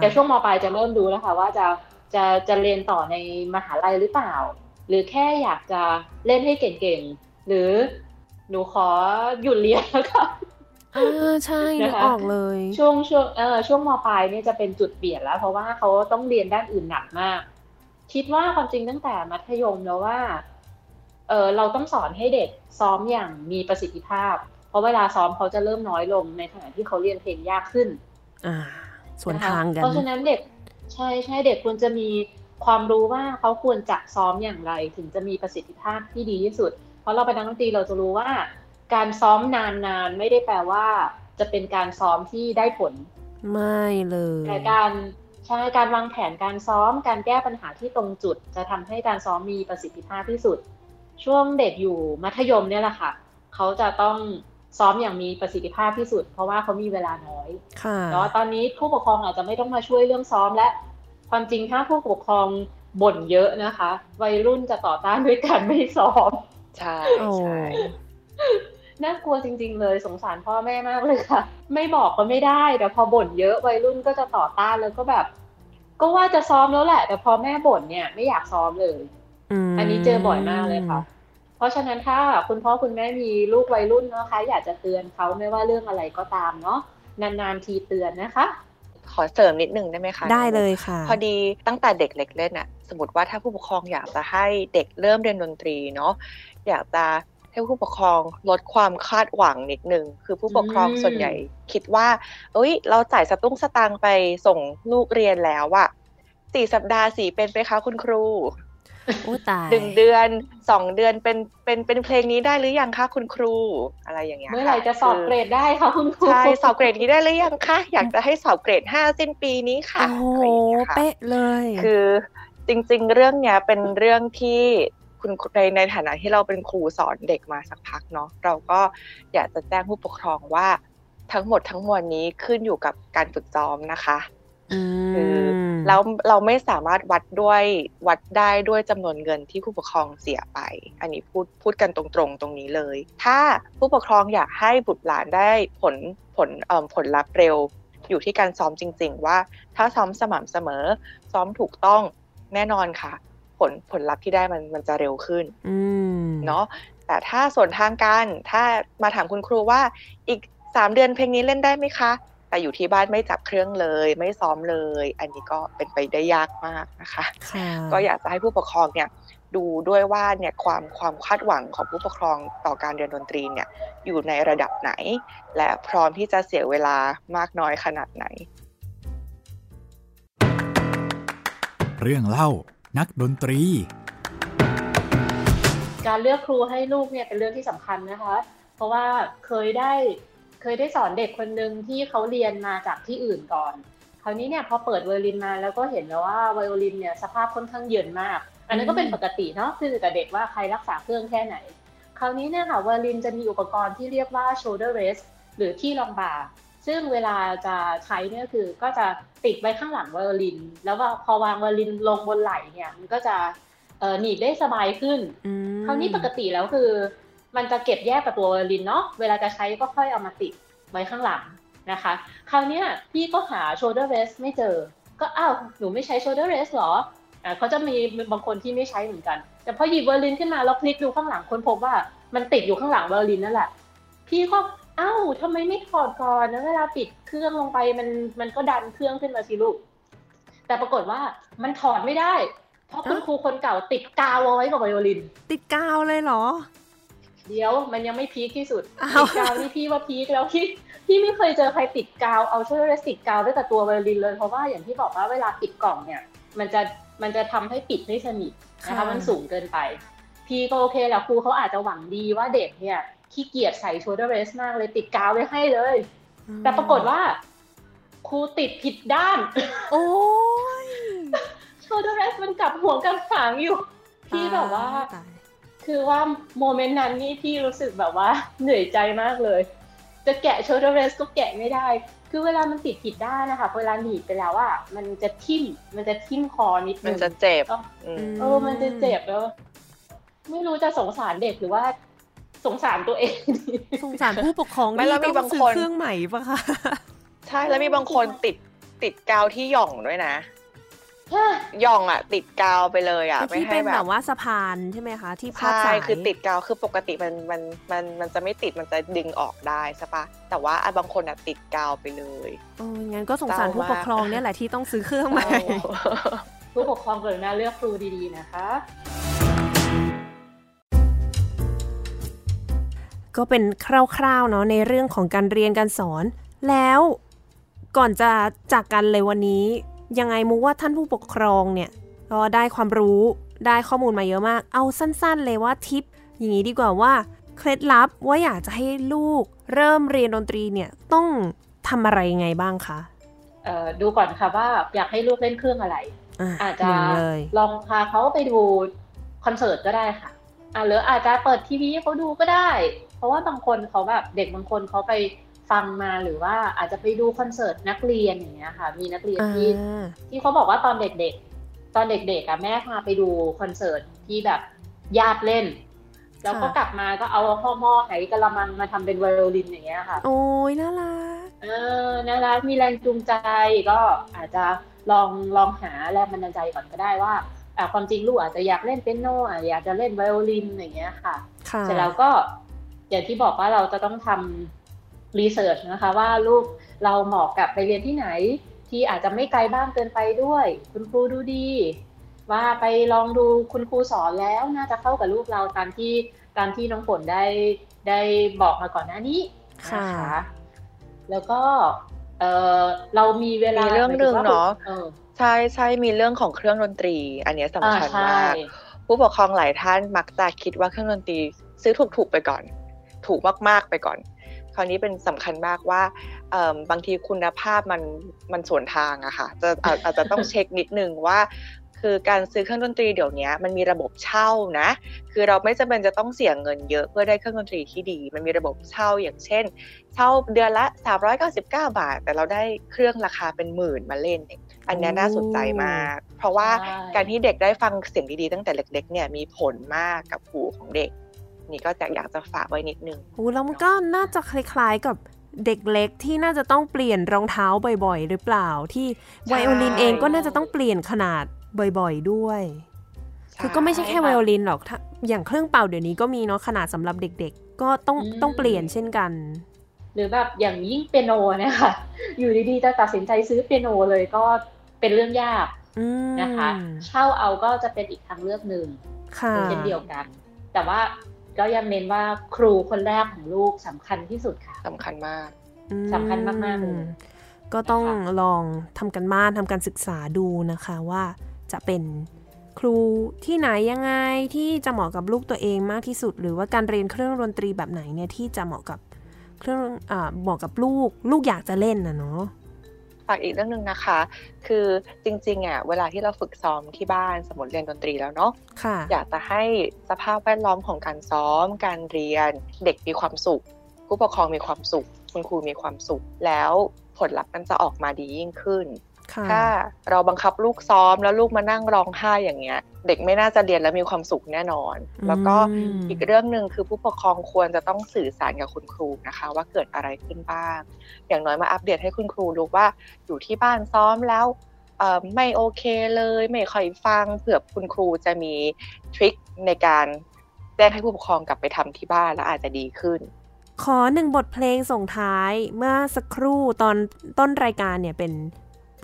แต่ช่วงมปลายจะเริ่มรู้แล้วค่ะว่าจะจะจะเรียนต่อในมหาลัยหรือเปล่า หรือแค่อยากจะเล่นให้เก่งๆ หรือหนูขอหยุดเรียนแล้วค่ะอ่าใช่นึกนะคะออกเลย ช่วงช่วงเออช่วงมปลายเนี่ยจะเป็นจุดเปลี่ยนแล้ว เพราะว่าเขาต้องเรียนด้านอื่นหนักมาก คิดว่าความจริงตั้งแต่มัธยมแล้วว่าเออเราต้องสอนให้เด็กซ้อมอย่างมีประสิทธิภาพ เพราะเวลาซ้อมเขาจะเริ่มน้อยลงในขณะที่เขาเรียนเพลงยากขึ้น อ่า ส่วนนะคะทางกัน เพราะฉะนั้นเด็กใช่ใช่เด็กควรจะมีความรู้ว่าเขาควรจะซ้อมอย่างไร ถึงจะมีประสิทธิภาพที่ดีที่สุด เพราะเราเป็นนักดนตรีเราจะรู้ว่า การซ้อมนานๆไม่ได้แปลว่า จะเป็นการซ้อมที่ได้ผล ไม่เลยแต่การใช้การวางแผนการซ้อมการแก้ปัญหาที่ตรงจุด จะทำให้การซ้อมมีประสิทธิภาพที่สุด ช่วงเด็กอยู่มัธยมเนี่ยแหละค่ะ เขาจะต้อง ซ้อมอย่างมีประสิทธิภาพที่สุด เพราะว่าเขามีเวลาน้อยค่ะเนาะตอนนี้ผู้ปกครองอาจจะไม่ต้องมาช่วยเรื่องซ้อมและความจริงถ้าผู้ปกครองบ่นเยอะนะคะ วัยรุ่นจะต่อต้านด้วยการไม่ซ้อมใช่โอ้ใช่น่ากลัวจริง ๆ เลยสงสารพ่อแม่มากเลยค่ะ ไม่บอกก็ไม่ได้แต่พอบ่นเยอะวัยรุ่นก็จะต่อต้านแล้วก็แบบ ก็ว่าจะซ้อมแล้วแหละ แต่พอแม่บ่นเนี่ยไม่อยากซ้อมเลยมอันนี้เจอบ่อยมากเลยค่ะเพ ราะฉะนั้นถ้าคุณพ่อคุณแม่มีลูกวัยรุ่นนะคะ อยากจะเตือนเขาไม่ว่าเรื่องอะไรก็ตามเนาะนานๆทีเตือนนะคะขอเสริมนิดนึงได้ไหมคะได้เลยค่ะ พอดีตั้งแต่เด็กเล็กเล่นอะสมมติว่าถ้าผู้ปกครองอยากจะให้เด็กเริ่มเรียนดนตรีเนาะอยากจะให้ผู้ปกครองลดความคาดหวังนิดนึงคือผู้ปกครองอืมส่วนใหญ่คิดว่าเอ้ย เราจ่ายสตุ้งสตางค์ไปส่งลูกเรียนแล้วอะสี่สัปดาห์สี่เป็นไปคะคุณครูโอ้ตาย หนึ่งเดือนสองเดือนเป็นเป็นเป็นเพลงนี้ได้หรือยังคะคุณครูอะไรอย่างเงี้ยเมื่อไหร่ค่จะสอบเกรดได้คะคุณครูใช่สอบเกรดนี้ได้หรือยังคะอยากจะให้สอบเกรดห้าสิ้นปีนี้ค่ะโอ้โหอะไรอย่างเงี้ยค่ะเป๊ะเลย คือจริง ๆ เรื่องเนี้ยเป็นเรื่องที่คุณในในฐานะที่เราเป็นครูสอนเด็กมาสักพักเนาะเราก็อยากจะแจ้งผู้ปกครองว่าทั้งหมดทั้งมวลนี้ขึ้นอยู่กับการฝึกซ้อมนะคะอื คือมแล้วเราไม่สามารถวัดด้วยวัดได้ด้วยจำนวนเงินที่ผู้ปกครองเสียไป อันนี้พูดพูดกันตรงๆตรงนี้เลย ถ้าผู้ปกครองอยากให้บุตรหลานได้ผลผลเอ่อผลลัพธ์เร็ว อยู่ที่การซ้อมจริง ๆ ว่าถ้าซ้อมสม่ำเสมอ ซ้อมถูกต้องแน่นอนค่ะ ผลผลลัพธ์ที่ได้มันมันจะเร็วขึ้นอืมเนาะแต่ถ้าส่วนทางการถ้ามาถามคุณครูว่าอีกสามเดือนเพลงนี้เล่นได้ไหมคะ แต่อยู่ที่บ้านไม่จับเครื่องเลย ไม่ซ้อมเลย อันนี้ก็เป็นไปได้ยากมากนะคะค่ะก็อยากจะให้ผู้ปกครองเนี่ยดูด้วยว่าเนี่ยความความคาดหวังของผู้ปกครองต่อการเรียนดนตรีเนี่ยอยู่ในระดับไหน และพร้อมที่จะเสียเวลามากน้อยขนาดไหน เรื่องเล่านักดนตรี การเลือกครูให้ลูกเนี่ยเป็นเรื่องที่สำคัญนะคะ เพราะว่าเคยได้ เคยได้สอนเด็กคนหนึ่งที่เขาเรียนมาจากที่อื่นก่อน คราวนี้เนี่ยพอเปิดไวโอลินมาแล้วก็เห็นแล้วว่าไวโอลินเนี่ยสภาพค่อนข้างเยินมาก อันนั้นก็เป็นปกติเนาะคือกับเด็กว่าใครรักษาเครื่องแค่ไหน คราวนี้เนี่ยค่ะไวโอลินจะมีอุปกรณ์ที่เรียกว่า shoulder rest หรือที่รองบ่าซึ่งเวลาจะใช้เนี่ยคือก็จะติดไว้ข้างหลังไวโอลิน แล้วว่าพอวางไวโอลินลงบนไหล่เนี่ยมันก็จะเอ่อหนีบได้สบายขึ้นอืมคราวนี้ปกติแล้วคือ มันจะเก็บแยกกับตัวไวโอลินเนาะเวลาจะใช้ก็ค่อยเอามาติดไว้ข้างหลังนะคะ คราวนี้พี่ก็หา shoulder rest ไม่เจอ ก็อ้าวหนูไม่ใช้ shoulder rest เหรออ่าเขาจะมีบางคนที่ไม่ใช้เหมือนกัน แต่พอหยิบไวโอลินขึ้นมาแล้วพลิกดูข้างหลังคนพบว่ามันติดอยู่ข้างหลังไวโอลินนั่นแหละ พี่ก็เอ้าทำไมไม่ถอดก่อนแล้วเวลาปิดเครื่องลงไปมันมันก็ดันเครื่องขึ้นมาสิลูก แต่ปรากฏว่ามันถอดไม่ได้ เพราะคุณครูคนเก่าติดกาวไว้กับไวโอลิน ติดกาวเลยเหรอ เดี๋ยวมันยังไม่พีคที่สุดอ้าติวดกาวนี่พี่ว่าพีคแล้วพี่พี่ไม่เคยเจอใครติดกาวเอาช่วยเรสติดกาวไว้กับตัวไวโอลินเลยเพราะว่าอย่างที่บอกว่าเวลาปิดกล่องเนี่ย มันจะมันจะทำให้ปิดไม่สนิทนะคะมันสูงเกินไป พี่ก็โอเคแหละครูเขาอาจจะหวังดีว่าเด็กเนี่ยขี้เกียจใส่โชเดอร์เรสมากเลยติดกาวไว้ให้เลย แต่ปรากฏว่า ครูติดผิดด้าน โอ้ยโชเดอร์เรสมันกลับหัวกลับหางอยู่ พี่แบบว่าตย คือว่าโมเมนต์นั้นนี่พี่รู้สึกแบบว่าเหนื่อยใจมากเลย จะแกะโชเดอร์เรสก็แกะไม่ได้ คือเวลามันติดผิดด้านนะคะเวลาหนีบไปแล้วอะมันจะทิ่มมันจะทิ่มคอนิดนึมันงจะเจ็บก็อืมเออมันจะเจ็บแล้ว ไม่รู้จะสงสารเด็กหรือว่าสงสารตัวเองดีสงสารผู้ปกครองไม่แล้วมีที่ต้บางซื้อคนเครื่องใหม่ปะคะใช่แล้วมีบางคนติดติดกาวที่หย่องด้วยนะใช่ห ย่องอะ ติดกาวไปเลยอะไม่ที่ให้เป็นแบแบบบว่าสะพานใช่ไหมคะ ที่พาดใช่สายคือติดกาวคือปกติมันมันมันมันจะไม่ติดมันจะดึงออกได้ใช่ปะแต่ว่าอะบางคนอะติดกาวไปเลยโอ้ยงั้นก็สงสารเศร้ามากผู้ปกครองเนี่ยแหละที่ต้องซื้อเครื่องใหม่ผู้ปกครองกรุณาเลือกครูดีๆนะคะก็เป็นคร่าวๆเนาะในเรื่องของการเรียนการสอน แล้วก่อนจะจากกันเลยวันนี้ ยังไงมุกว่าท่านผู้ปกครองเนี่ยก็ได้ความรู้ได้ข้อมูลมาเยอะมาก เอาสั้นๆเลยว่าทิป อย่างนี้ดีกว่าว่าเคล็ดลับว่าอยากจะให้ลูกเริ่มเรียนดนตรีเนี่ยต้องทำอะไรยังไงบ้างคะเอ่อดูก่อนค่ะว่าอยากให้ลูกเล่นเครื่องอะไรอะอาจจะหนึ่งเลยลองพาเขาไปดูคอนเสิร์ตก็ได้ค่ะอะหรืออาจจะเปิดทีวีให้เขาดูก็ได้ เพราะว่าบางคนเขาแบบเด็กบางคนเขาไป ฟังมาหรือว่าอาจจะไปดูคอนเสิร์ตนักเรียนอย่างเงี้ยค่ะ มีนักเรียนที่ที่เขาบอกว่าตอนเด็กๆ ตอนเด็กๆอะแม่พาไปดูคอนเสิร์ตที่แบบญาติเล่น แล้วก็กลับมาก็เอาข้อหม้อไหกระมังมาทำเป็นไวโอลินอย่างเงี้ยค่ะ โอ้ยน่ารักเออน่ารักมีแรงจูงใจก็อาจจะลองลองหาแรงบันดาลใจก่อนก็ได้ว่าอ่าความจริงลูกอาจจะอยากเล่นเปียโนอะอยากจะเล่นไวโอลินอย่างเงี้ยค่ะเสร็จแล้วก็อย่างที่บอกว่าเราจะต้องทำ รีเสิร์ชนะคะว่าลูกเราเหมาะกับไปเรียนที่ไหน ที่อาจจะไม่ไกลบ้านเกินไปด้วย คุณครูดูดี ว่าไปลองดูคุณครูสอนแล้วน่าจะเข้ากับลูกเราตามที่ตามที่น้องฝนได้ได้บอกมาก่อนหน้านี้นะคะแล้วก็เออเรามีเวลาเรื่องหนึ่งเนาะใช่ใช่มีเรื่องของเครื่องดนตรี อันนี้สำคัญมากผู้ปกครองหลายท่านมักจะคิดว่าเครื่องดนตรีซื้อถูกๆไปก่อน ถูกมากๆไปก่อน คราวนี้เป็นสำคัญมากว่าบางทีคุณภาพมันมันสวนทางอะค่ะจะอาจจะต้องเช็คนิดนึงว่าคือการซื้อเครื่องดนตรีเดี๋ยวนี้มันมีระบบเช่านะ คือเราไม่จำเป็นจะต้องเสียเงินเยอะเพื่อได้เครื่องดนตรีที่ดี มันมีระบบเช่าอย่างเช่น เช่าเดือนละ 399 บาท แต่เราได้เครื่องราคาเป็นหมื่นมาเล่น อันนี้น่าสนใจมาก เพราะว่าการที่เด็กได้ฟังเสียงดีๆตั้งแต่เล็กๆเนี่ยมีผลมากกับหูของเด็ก นี่ก็จะอยากจะฝากไว้นิดนึงโอ้แล้วมันก็น่าจะคล้ายๆกับเด็กเล็กที่น่าจะต้องเปลี่ยนรองเท้าบ่อยๆ หรือเปล่าที่ไวโอลินเองก็น่าจะต้องเปลี่ยนขนาดบ่อยๆด้วยคือก็ไม่ใช่แค่ไวโอลินหรอกอย่างเครื่องเป่าเดี๋ยวนี้ก็มีเนาะขนาดสำหรับเด็กๆ ก็ต้องต้องเปลี่ยนเช่นกัน หรือแบบอย่างยิ่งเปียโนเนี่ยค่ะ อยู่ดีๆจะตัดสินใจซื้อเปียโนเลยก็เป็นเรื่องยากนะคะ เช่าเอาก็จะเป็นอีกทางเลือกหนึ่งเช่นเดียวกัน แต่ว่า ก็ยังเน้นว่าครูคนแรกของลูกสำคัญที่สุดค่ะสำคัญมากสำคัญมากๆเลยก็ต้องลองทำกันบ้านทำการศึกษาดูนะคะว่าจะเป็นครูที่ไหนยังไงที่จะเหมาะกับลูกตัวเองมากที่สุด หรือว่าการเรียนเครื่องดนตรีแบบไหนเนี่ยที่จะเหมาะกับเครื่องอ่าเหมาะกับลูกลูกอยากจะเล่นนะเนาะ ฝากอีกเรื่องหนึ่งนะคะ คือจริงๆอะเวลาที่เราฝึกซ้อมที่บ้านสมมติเรียนดนตรีแล้วเนาะะอยากจะให้สภาพแวดล้อมของการซ้อม การเรียน เด็กมีความสุข ผู้ปกครองมีความสุข คุณครูมีความสุข แล้วผลลัพธ์มันจะออกมาดียิ่งขึ้น ถ้าเราบังคับลูกซ้อมแล้วลูกมานั่งร้องไห้อย่างเงี้ย เด็กไม่น่าจะเรียนแล้วมีความสุขแน่นอน แล้วก็อีกเรื่องหนึ่งคือผู้ปกครองควรจะต้องสื่อสารกับคุณครูนะคะ ว่าเกิดอะไรขึ้นบ้าง อย่างน้อยมาอัปเดตให้คุณครูรู้ว่าอยู่ที่บ้านซ้อมแล้วไม่โอเคเลยไม่ค่อยฟังเผื่อคุณครูจะมีทริคในการแจ้งให้ผู้ปกครองกลับไปทำที่บ้านแล้วอาจจะดีขึ้นขอหนึ่งบทเพลงส่งท้ายเมื่อสักครู่ตอนต้นรายการเนี่ยเป็น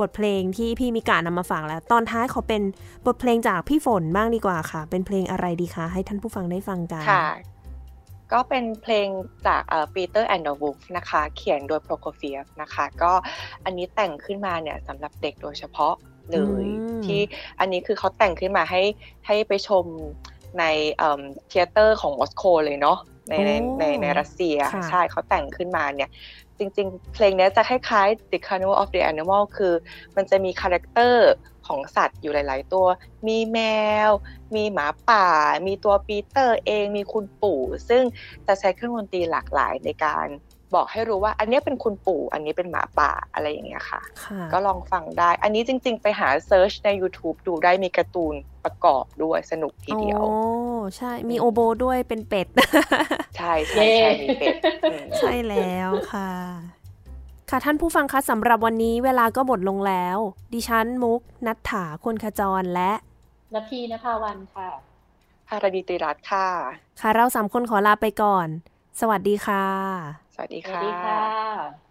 บทเพลงที่พี่มิกานำมาฝากแล้ว ตอนท้ายขอเป็นบทเพลงจากพี่ฝนบ้างดีกว่าค่ะ เป็นเพลงอะไรดีคะ ให้ท่านผู้ฟังได้ฟังกันค่ะ ก็เป็นเพลงจาก Peter and the Wolf นะคะ เขียนโดย Prokofiev นะคะ ก็อันนี้แต่งขึ้นมาเนี่ยสำหรับเด็กโดยเฉพาะเลยที่อันนี้คือเขาแต่งขึ้นมาให้ให้ไปชมใน theater ของมอสโกเลยเนาะในในในรัสเซียใช่เขาแต่งขึ้นมาเนี่ย จริง ๆ เพลงนี้จะคล้ายๆ The Carnival of the Animal คือ มันจะมี character ของสัตว์อยู่หลาย ๆ ตัว มีแมว มีหมาป่า มีตัวปีเตอร์เอง มีคุณปู่ ซึ่งจะใช้เครื่องดนตรีหลากหลายในการ บอกให้รู้ว่า อันนี้เป็นคุณปู่ อันนี้เป็นหมาป่าอะไรอย่างเงี้ยค่ะ ก็ลองฟังได้ อันนี้จริง ๆ ไปหาเซิร์ชใน YouTube ดูได้มีการ์ตูนประกอบด้วยสนุกทีเดียว โอ้ใช่ มีโอโบด้วยเป็นเป็ด ใช่ใช่ใช่มีเป็ด ใช่แล้วค่ะ ค่ะท่านผู้ฟังคะสำหรับวันนี้เวลาก็หมดลงแล้ว ดิฉันมุก นัทถาคนขจรและนพีนภาวันค่ะภารดีติรัตค่ะ ค่ะเราสามคนขอลาไปก่อน สวัสดีค่ะ วัสดีค่ะ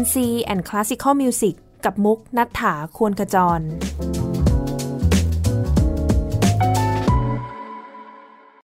N C and Classical Music กับมุกนัฐถาควรขจร